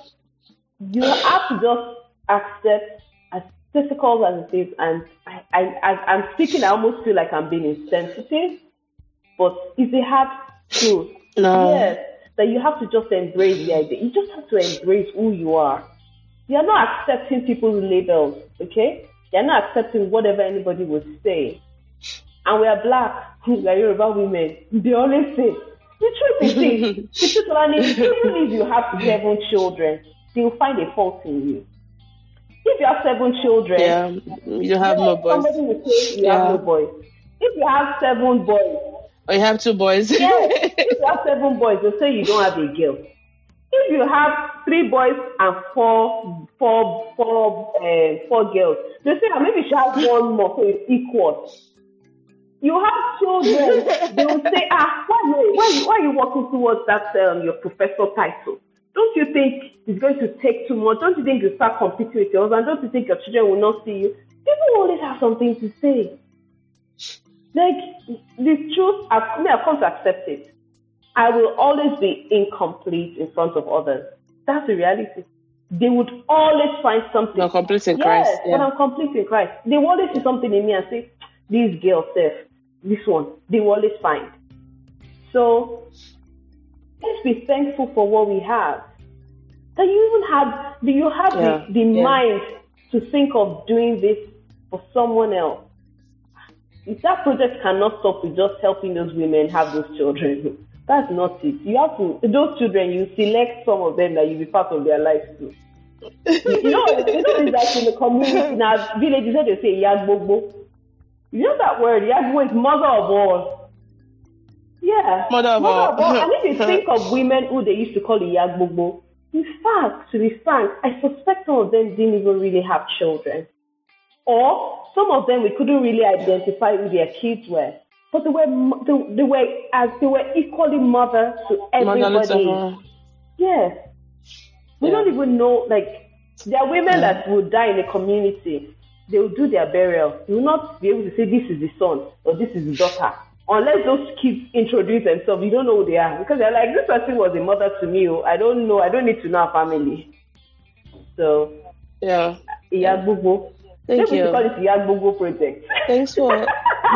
you have to just accept as difficult as it is. And I, I, I, I'm speaking, I almost feel like I'm being insensitive, but it's a hard truth. No. Yes, that you have to just embrace the idea. You just have to embrace who you are. You're not accepting people's labels, okay? You're not accepting whatever anybody would say. And we are black, *laughs* we are Yoruba women. They always say, the truth is this, *laughs* the truth is, even if you have seven children, they will find a fault in you. If you have seven children, yeah, you have no boys. Somebody will say you yeah. have no boys. If you have seven boys, or you have two boys. yes, *laughs* if you have seven boys, they'll say you don't have a girl. If you have three boys and four, four, four, uh, four girls, they say that maybe she has one more, so it's equal. You have children, *laughs* they will say, ah, why, why, why are you working towards that um, your professor title? Don't you think it's going to take too much? Don't you think you start competing with yours? And Don't you think your children will not see you? People always have something to say. Like the truth, I've, I've come to accept it. I will always be incomplete in front of others. That's the reality. They would always find something. You're complete in Christ. Yes, yeah. but I'm complete in Christ. They will always see something in me and say, this girl says, this one. They will always find. So, let's be thankful for what we have. That you even have, do you have yeah. the, the yeah. mind to think of doing this for someone else? If that project cannot stop with just helping those women have those children, *laughs* That's not it. You have to those children. You select some of them that you be part of their lives too. *laughs* you know, you know, it's like in the community in our villages, they say yagbogbo. You know that word? Yagbo is mother of all. Yeah, mother of mother all. Of all. and if you *laughs* think of women who they used to call the yagbogbo, in fact, to be frank, I suspect some of them didn't even really have children, or some of them we couldn't really identify who their kids were but they were they, they were as they were equally mother to everybody. Yes, we yeah. don't even know. Like there are women yeah. that will die in a community. They will do their burial. You will not be able to say this is the son or this is the daughter unless those kids introduce themselves. You don't know who they are because they're like this person was a mother to me. Oh, I don't know. I don't need to know our family. So yeah, boo Thank Maybe you. call it Yagbogo project. Thanks for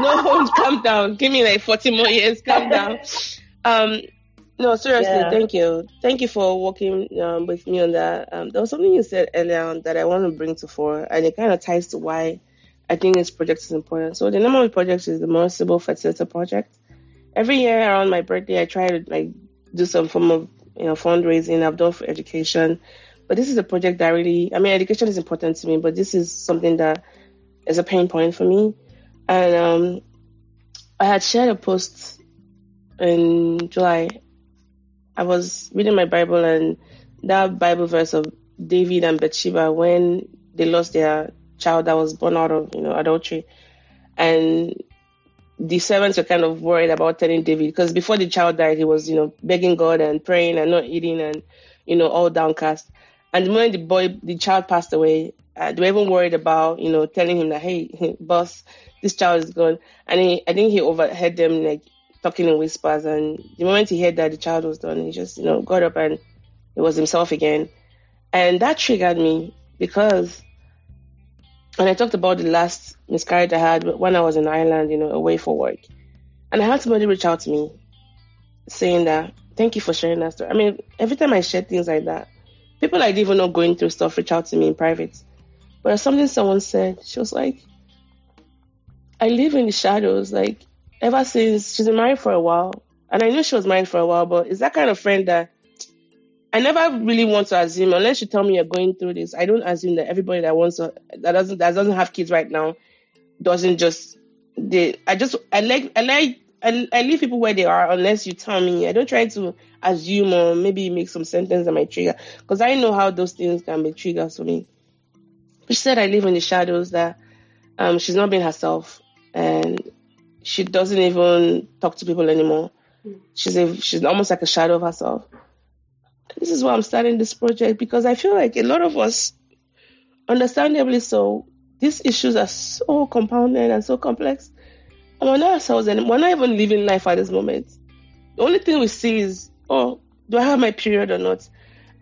no *laughs* calm down. Give me like forty more years. Calm down. *laughs* Um, no, seriously, yeah. thank you. Thank you for working um, with me on that. Um, there was something you said earlier on that I want to bring to fore, and it kind of ties to why I think this project is important. So the name of the project is the Mo Sibyl Fertility Project. Every year around my birthday, I try to like do some form of you know fundraising. I've done for education, but this is a project that really, I mean, education is important to me, but this is something that is a pain point for me. And um, I had shared a post in July. I was reading my Bible and that Bible verse of David and Bathsheba when they lost their child that was born out of you know adultery, and the servants were kind of worried about telling David because before the child died, he was you know begging God and praying and not eating and you know all downcast. And the moment the boy, the child passed away, uh, they were even worried about you know telling him that hey, *laughs* boss, this child is gone. And he, I think he overheard them like talking in whispers. And the moment he heard that the child was done, he just you know got up and he was himself again. And that triggered me because when I talked about the last miscarriage I had when I was in Ireland, you know, away for work. And I had somebody reach out to me saying that, thank you for sharing that story. I mean, every time I share things like that, people I didn't even know going through stuff reach out to me in private. But something someone said, she was like, I live in the shadows. Like, ever since she's been married for a while, and I knew she was married for a while, but it's that kind of friend that I never really want to assume unless you tell me you're going through this. I don't assume that everybody that wants to that doesn't that doesn't have kids right now doesn't just they. I just I like I like I, I leave people where they are unless you tell me. I don't try to assume or maybe make some sentence that might trigger because I know how those things can be triggers for me. She said I live in the shadows that um, she's not being herself and she doesn't even talk to people anymore. Hmm. She's a, she's almost like a shadow of herself this is why I'm starting this project because I feel like a lot of us, understandably so, these issues are so compounded and so complex. And we're not ourselves and we're not even living life at this moment. The only thing we see is, oh, do I have my period or not?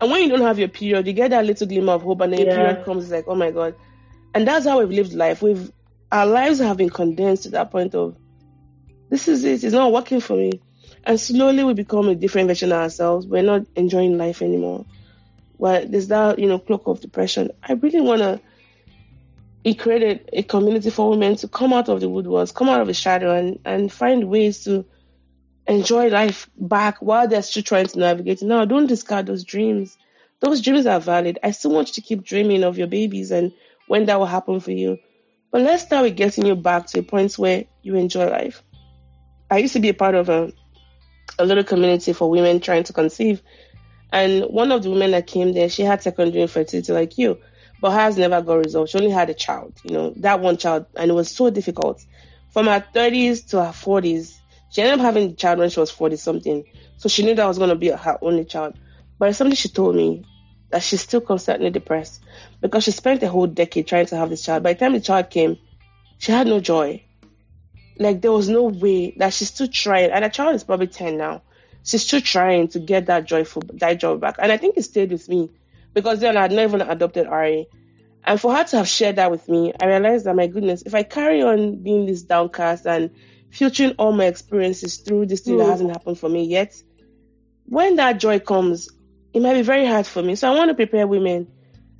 And when you don't have your period, you get that little glimmer of hope, and then yeah. your period comes, it's like, oh my god. And that's how we've lived life. We've our lives have been condensed to that point of this is it, it's not working for me. And slowly we become a different version of ourselves. We're not enjoying life anymore. Well, there's that, you know, cloak of depression. I really want to create a, community for women to come out of the woodworks, come out of the shadow, and, and find ways to enjoy life back while they're still trying to navigate. Now, don't discard those dreams. Those dreams are valid. I still want you to keep dreaming of your babies and when that will happen for you. But let's start with getting you back to a point where you enjoy life. I used to be a part of a a little community for women trying to conceive. And one of the women that came there, she had secondary infertility like you, but hers never got resolved. She only had a child, you know, that one child, and it was so difficult. From her 30s to her 40s, she ended up having a child when she was 40 something. So she knew that was going to be her only child. But it's something she told me that she's still constantly depressed because she spent a whole decade trying to have this child. By the time the child came, she had no joy like there was no way that she's still trying, and the child is probably ten now. She's still trying to get that joyful that joy back, and I think it stayed with me because then I had not even adopted Ari, and for her to have shared that with me, I realized that my goodness, if I carry on being this downcast and filtering all my experiences through this thing mm. that hasn't happened for me yet, when that joy comes, it might be very hard for me. So I want to prepare women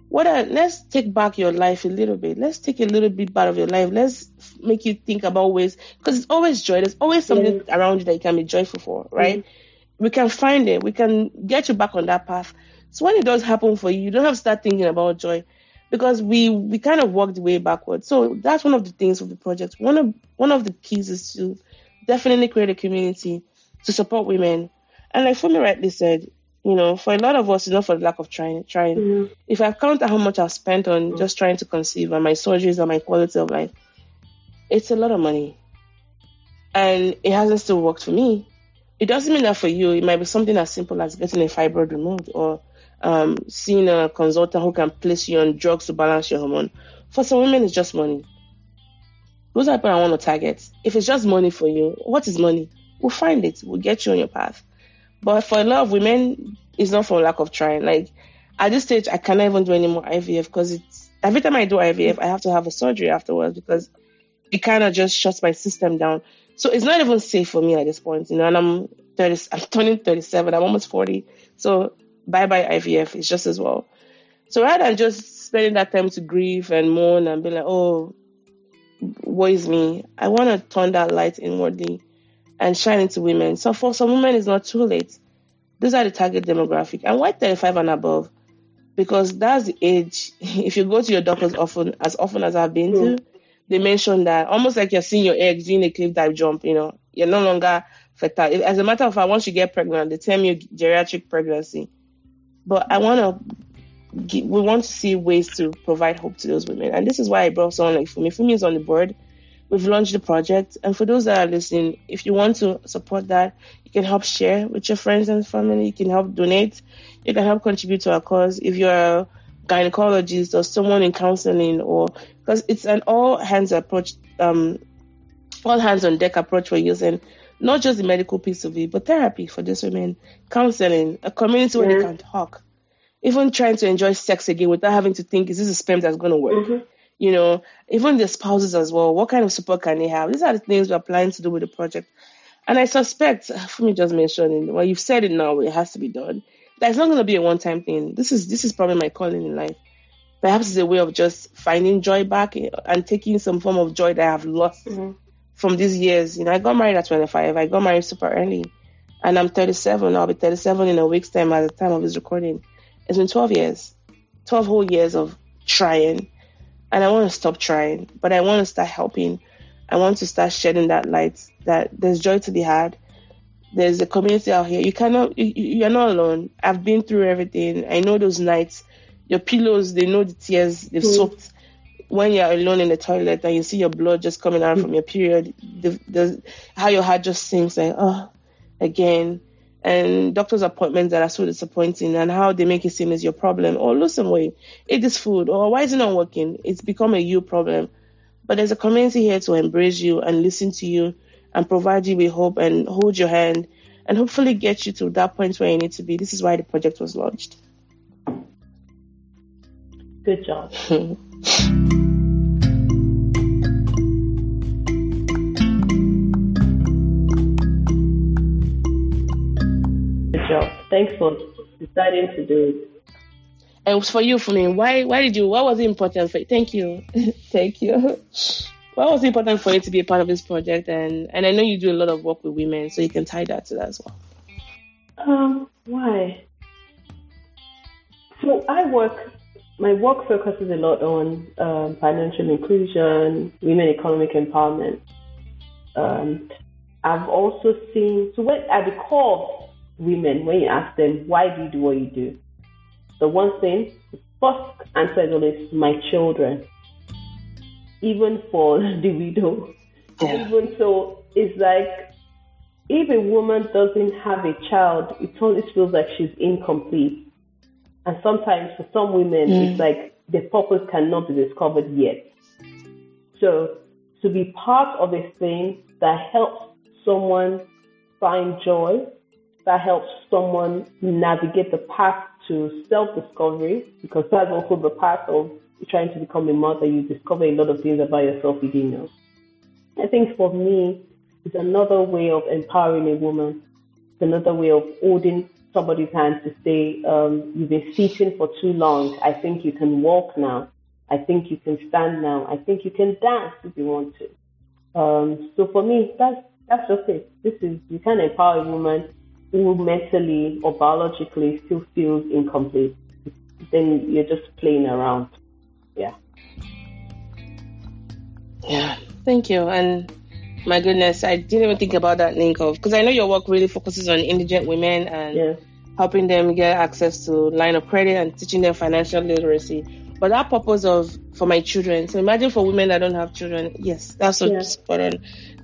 what are, let's take back your life a little bit. Let's take a little bit part of your life. Let's make you think about ways because it's always joy. There's always something around you that you can be joyful for, right? Mm-hmm. We can find it. We can get you back on that path. So when it does happen for you, you don't have to start thinking about joy because we we kind of walked way backwards. So that's one of the things of the project. One of one of the keys is to definitely create a community to support women. And like Funmi rightly said, you know, for a lot of us, it's not for the lack of trying. Trying. Mm-hmm. If I count how much I've spent on just trying to conceive and my surgeries and my quality of life, it's a lot of money, and it hasn't still worked for me. It doesn't mean that for you, it might be something as simple as getting a fibroid removed or um, seeing a consultant who can place you on drugs to balance your hormone. For some women, it's just money. Those are people I want to target. If it's just money for you, what is money? We'll find it. We'll get you on your path. But for a lot of women, it's not for lack of trying. Like at this stage, I cannot even do any more IVF because it's every time I do IVF, I have to have a surgery afterwards because it kind of just shuts my system down. So it's not even safe for me at this point, you know. And I'm 30, I'm turning 37. I'm almost 40. So bye bye IVF. It's just as well. So rather than just spending that time to grieve and mourn and be like, oh, worries me. I want to turn that light inwardly and shine into women. So for some women, it's not too late. Those are the target demographic. And why 35 and above? Because that's the age. *laughs* If you go to your doctors often, as often as I've been mm. to, they mention that almost like you're seeing your eggs doing a cliff dive jump. You know, you're no longer fertile. As a matter of fact, once you get pregnant, they tell you geriatric pregnancy. But I want to we want to see ways to provide hope to those women. And this is why I brought someone like Funmi. Funmi is on the board. We've launched the project. And for those that are listening, if you want to support that, you can help share with your friends and family. You can help donate. You can help contribute to our cause. If you're a gynecologist or someone in counseling or because it's an all hands approach, um, all hands on deck approach we're using. Not just the medical piece of it, but therapy for these women, counseling, a community where they can talk even trying to enjoy sex again without having to think, is this a sperm that's going to work? Mm-hmm. You know, even the spouses as well. What kind of support can they have? These are the things we're planning to do with the project. And I suspect, for me just mentioning, well, you've said it now, it has to be done. That's not going to be a one-time thing. This is this is probably my calling in life. Perhaps it's a way of just finding joy back and taking some form of joy that I have lost mm-hmm. from these years. You know, I got married at 25. I got married super early, and I'm 37. I'll be 37 in a week's time at the time of this recording. It's been 12 years, 12 whole years of trying. And I want to stop trying, but I want to start helping. I want to start shedding that light that there's joy to be had. There's a community out here. You cannot, you, you're not alone. I've been through everything. I know those nights. Your pillows, they know the tears they've mm. soaked when you're alone in the toilet and you see your blood just coming out mm. from your period, the, the, how your heart just sinks like, oh, again and doctor's appointments that are so disappointing and how they make it seem is your problem oh, or lose some weight, eat this food or why is it not working? It's become a you problem. But there's a community here to embrace you and listen to you and provide you with hope and hold your hand and hopefully get you to that point where you need to be. This is why the project was launched. Good job. *laughs* Thanks for deciding to do it. And for you, me, why why did you? What was it important for you? Thank you, *laughs* thank you. What was important for you to be a part of this project? And and I know you do a lot of work with women, so you can tie that to that as well. Um, why? So I work. My work focuses a lot on um, financial inclusion, women economic empowerment. Um, I've also seen so when, at the core women, when you ask them, why do you do what you do? The one thing, the first answer is always my children. Even for *laughs* the widow. Yeah. Even so, it's like if a woman doesn't have a child, it always feels like she's incomplete. And sometimes for some women, mm. it's like the purpose cannot be discovered yet. So to be part of a thing that helps someone find joy, that helps someone navigate the path to self-discovery because that's also the path of trying to become a mother. You discover a lot of things about yourself you know. I think for me, it's another way of empowering a woman. It's another way of holding somebody's hand to say, um, you've been sitting for too long. I think you can walk now. I think you can stand now. I think you can dance if you want to. Um, so for me, that's that's just it. This is you can empower a woman who mentally or biologically still feels incomplete, then you're just playing around. Yeah. Yeah. Thank you. And my goodness, I didn't even think about that link of because I know your work really focuses on indigent women and yeah. helping them get access to line of credit and teaching them financial literacy. But that purpose of for my children. So imagine for women that don't have children. Yes, that's so yeah. spot on.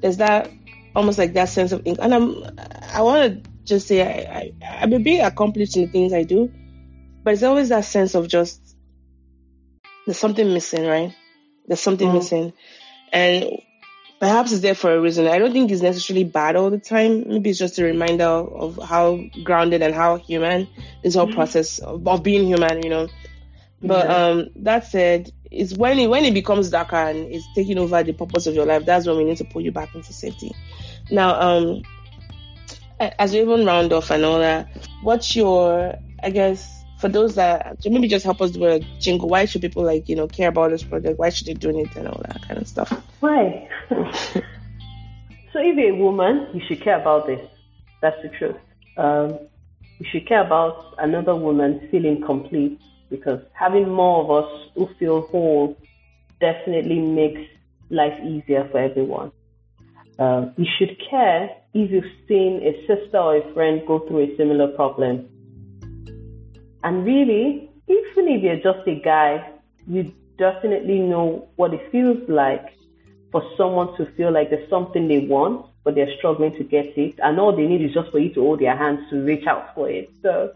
There's that almost like that sense of. And I'm I want to just say I, I, I'm a bit accomplished in the things I do, but it's always that sense of just there's something missing, right? There's something mm missing. And perhaps it's there for a reason. I don't think it's necessarily bad all the time. Maybe it's just a reminder of how grounded and how human this whole mm process of, of, being human, you know. But um, that said, it's when it when it becomes darker and it's taking over the purpose of your life, that's when we need to pull you back into safety. Now, um, as we even round off and all that, what's your, I guess, for those that maybe just help us do a jingle. Why should people like you know care about this project? Why should they do it and all that kind of stuff? Why? *laughs* so if you're a woman, you should care about this. That's the truth. Um, you should care about another woman feeling complete because having more of us who feel whole definitely makes life easier for everyone. Uh, you should care if you've seen a sister or a friend go through a similar problem. And really, even if you're just a guy, you definitely know what it feels like for someone to feel like there's something they want, but they're struggling to get it. And all they need is just for you to hold their hands to reach out for it. So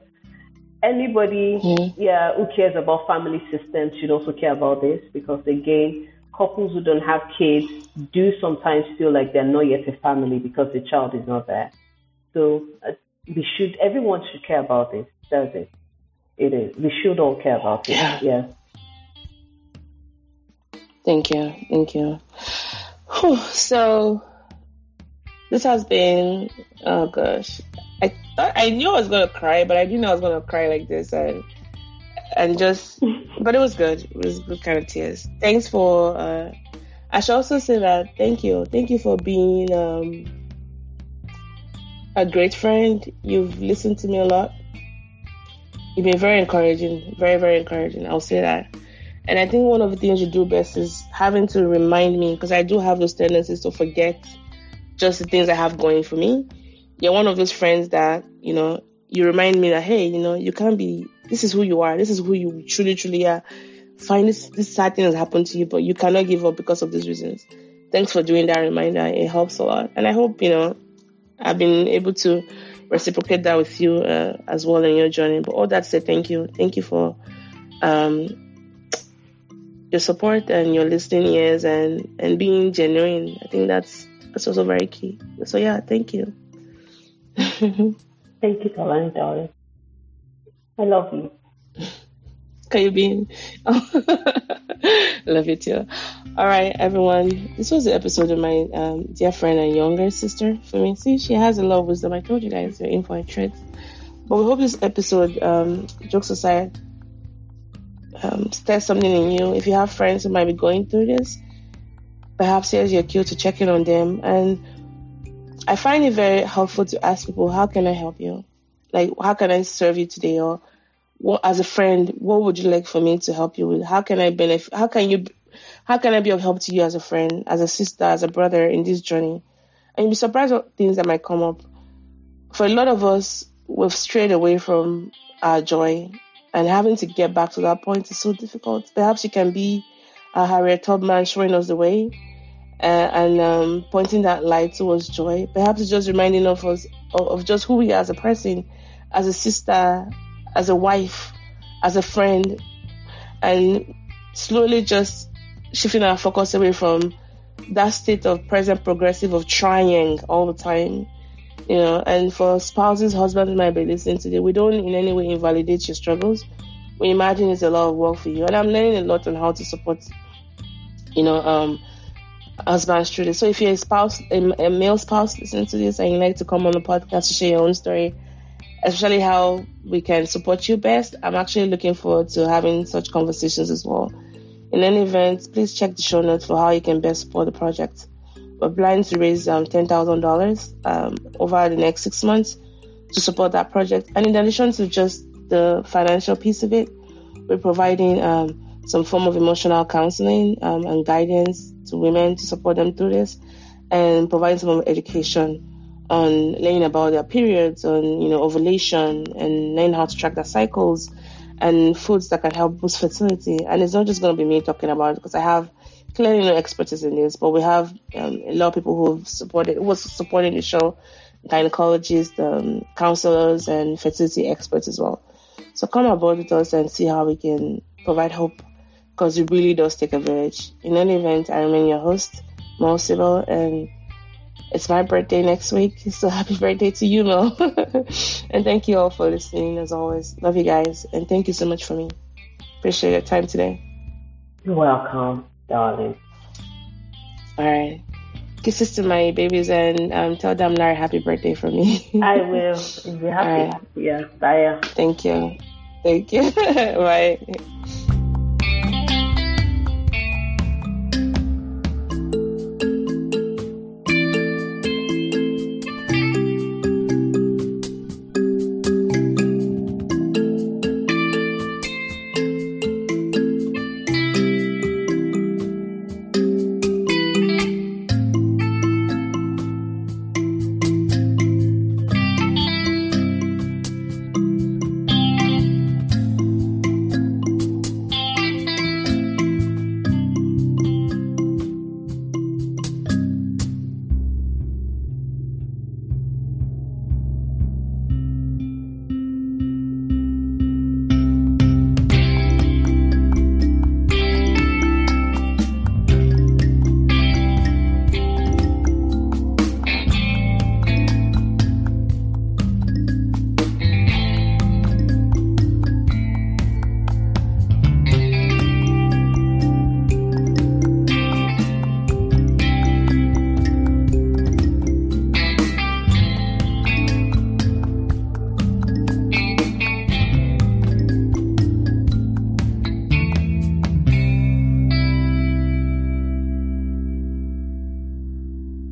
anybody, mm-hmm. yeah, who cares about family systems should also care about this because again, couples who don't have kids do sometimes feel like they're not yet a family because the child is not there. So uh, we should, everyone should care about this. Does it? It is. We should all care about it. Yeah. yeah. Thank you. Thank you. Whew. So this has been, oh gosh, I thought I knew I was gonna cry, but I didn't know I was gonna cry like this, and and just, but it was good. It was good kind of tears. Thanks for. Uh, I should also say that thank you, thank you for being um, a great friend. You've listened to me a lot. You've been very encouraging, very very encouraging. I'll say that. And I think one of the things you do best is having to remind me because I do have those tendencies to forget just the things I have going for me. You're one of those friends that you know you remind me that hey, you know, you can't be this is who you are. This is who you truly, truly are. Fine, this, this sad thing has happened to you, but you cannot give up because of these reasons. Thanks for doing that reminder. It helps a lot. And I hope, you know, I've been able to reciprocate that with you uh, as well in your journey. But all that said, thank you. Thank you for um, your support and your listening ears and, and being genuine. I think that's, that's also very key. So, yeah, thank you. *laughs* thank you, Kalani, darling. I love you. Can you be? *laughs* love you too. All right, everyone. This was the episode of my um, dear friend and younger sister for me. See, she has a lot of wisdom. I told you guys you're in for a treat. But we hope this episode, um, jokes aside, um, stirs something in you. If you have friends who might be going through this, perhaps here's your cue to check in on them. And I find it very helpful to ask people, how can I help you? Like, how can I serve you today? Or what, as a friend, what would you like for me to help you with? How can I benefit? How can you, how can I be of help to you as a friend, as a sister, as a brother in this journey? And you'll be surprised at things that might come up. For a lot of us, we've strayed away from our joy and having to get back to that point is so difficult. Perhaps you can be a Harriet Tubman showing us the way uh, and um, pointing that light towards joy. Perhaps it's just reminding of us of, of just who we are as a person as a sister, as a wife, as a friend, and slowly just shifting our focus away from that state of present progressive of trying all the time. You know, and for spouses, husbands might be listening today, we don't in any way invalidate your struggles. We imagine it's a lot of work for you. And I'm learning a lot on how to support, you know, um, husbands through this. So if you're a spouse, a, a male spouse listening to this and you like to come on the podcast to share your own story, especially how we can support you best. I'm actually looking forward to having such conversations as well. In any event, please check the show notes for how you can best support the project. We're planning to raise um, $10,000 um, over the next six months to support that project. And in addition to just the financial piece of it, we're providing um, some form of emotional counseling um, and guidance to women to support them through this and providing some education on learning about their periods, on you know ovulation, and learning how to track their cycles, and foods that can help boost fertility. And it's not just going to be me talking about it because I have clearly no expertise in this, but we have um, a lot of people who have supported, who was supporting the show, gynecologists, um, counselors, and fertility experts as well. So come aboard with us and see how we can provide hope because it really does take a village. In any event, I remain your host, Mo Sibyl, and it's my birthday next week, *laughs* so happy birthday to you, Mo. *laughs* and thank you all for listening as always. Love you guys, and thank you so much for me. Appreciate your time today. You're welcome, darling. All right. Kisses to my babies and um, tell them Larry happy birthday for me. I will. Be *laughs* happy. Right. Yeah. Bye. Thank you. Thank you. Bye.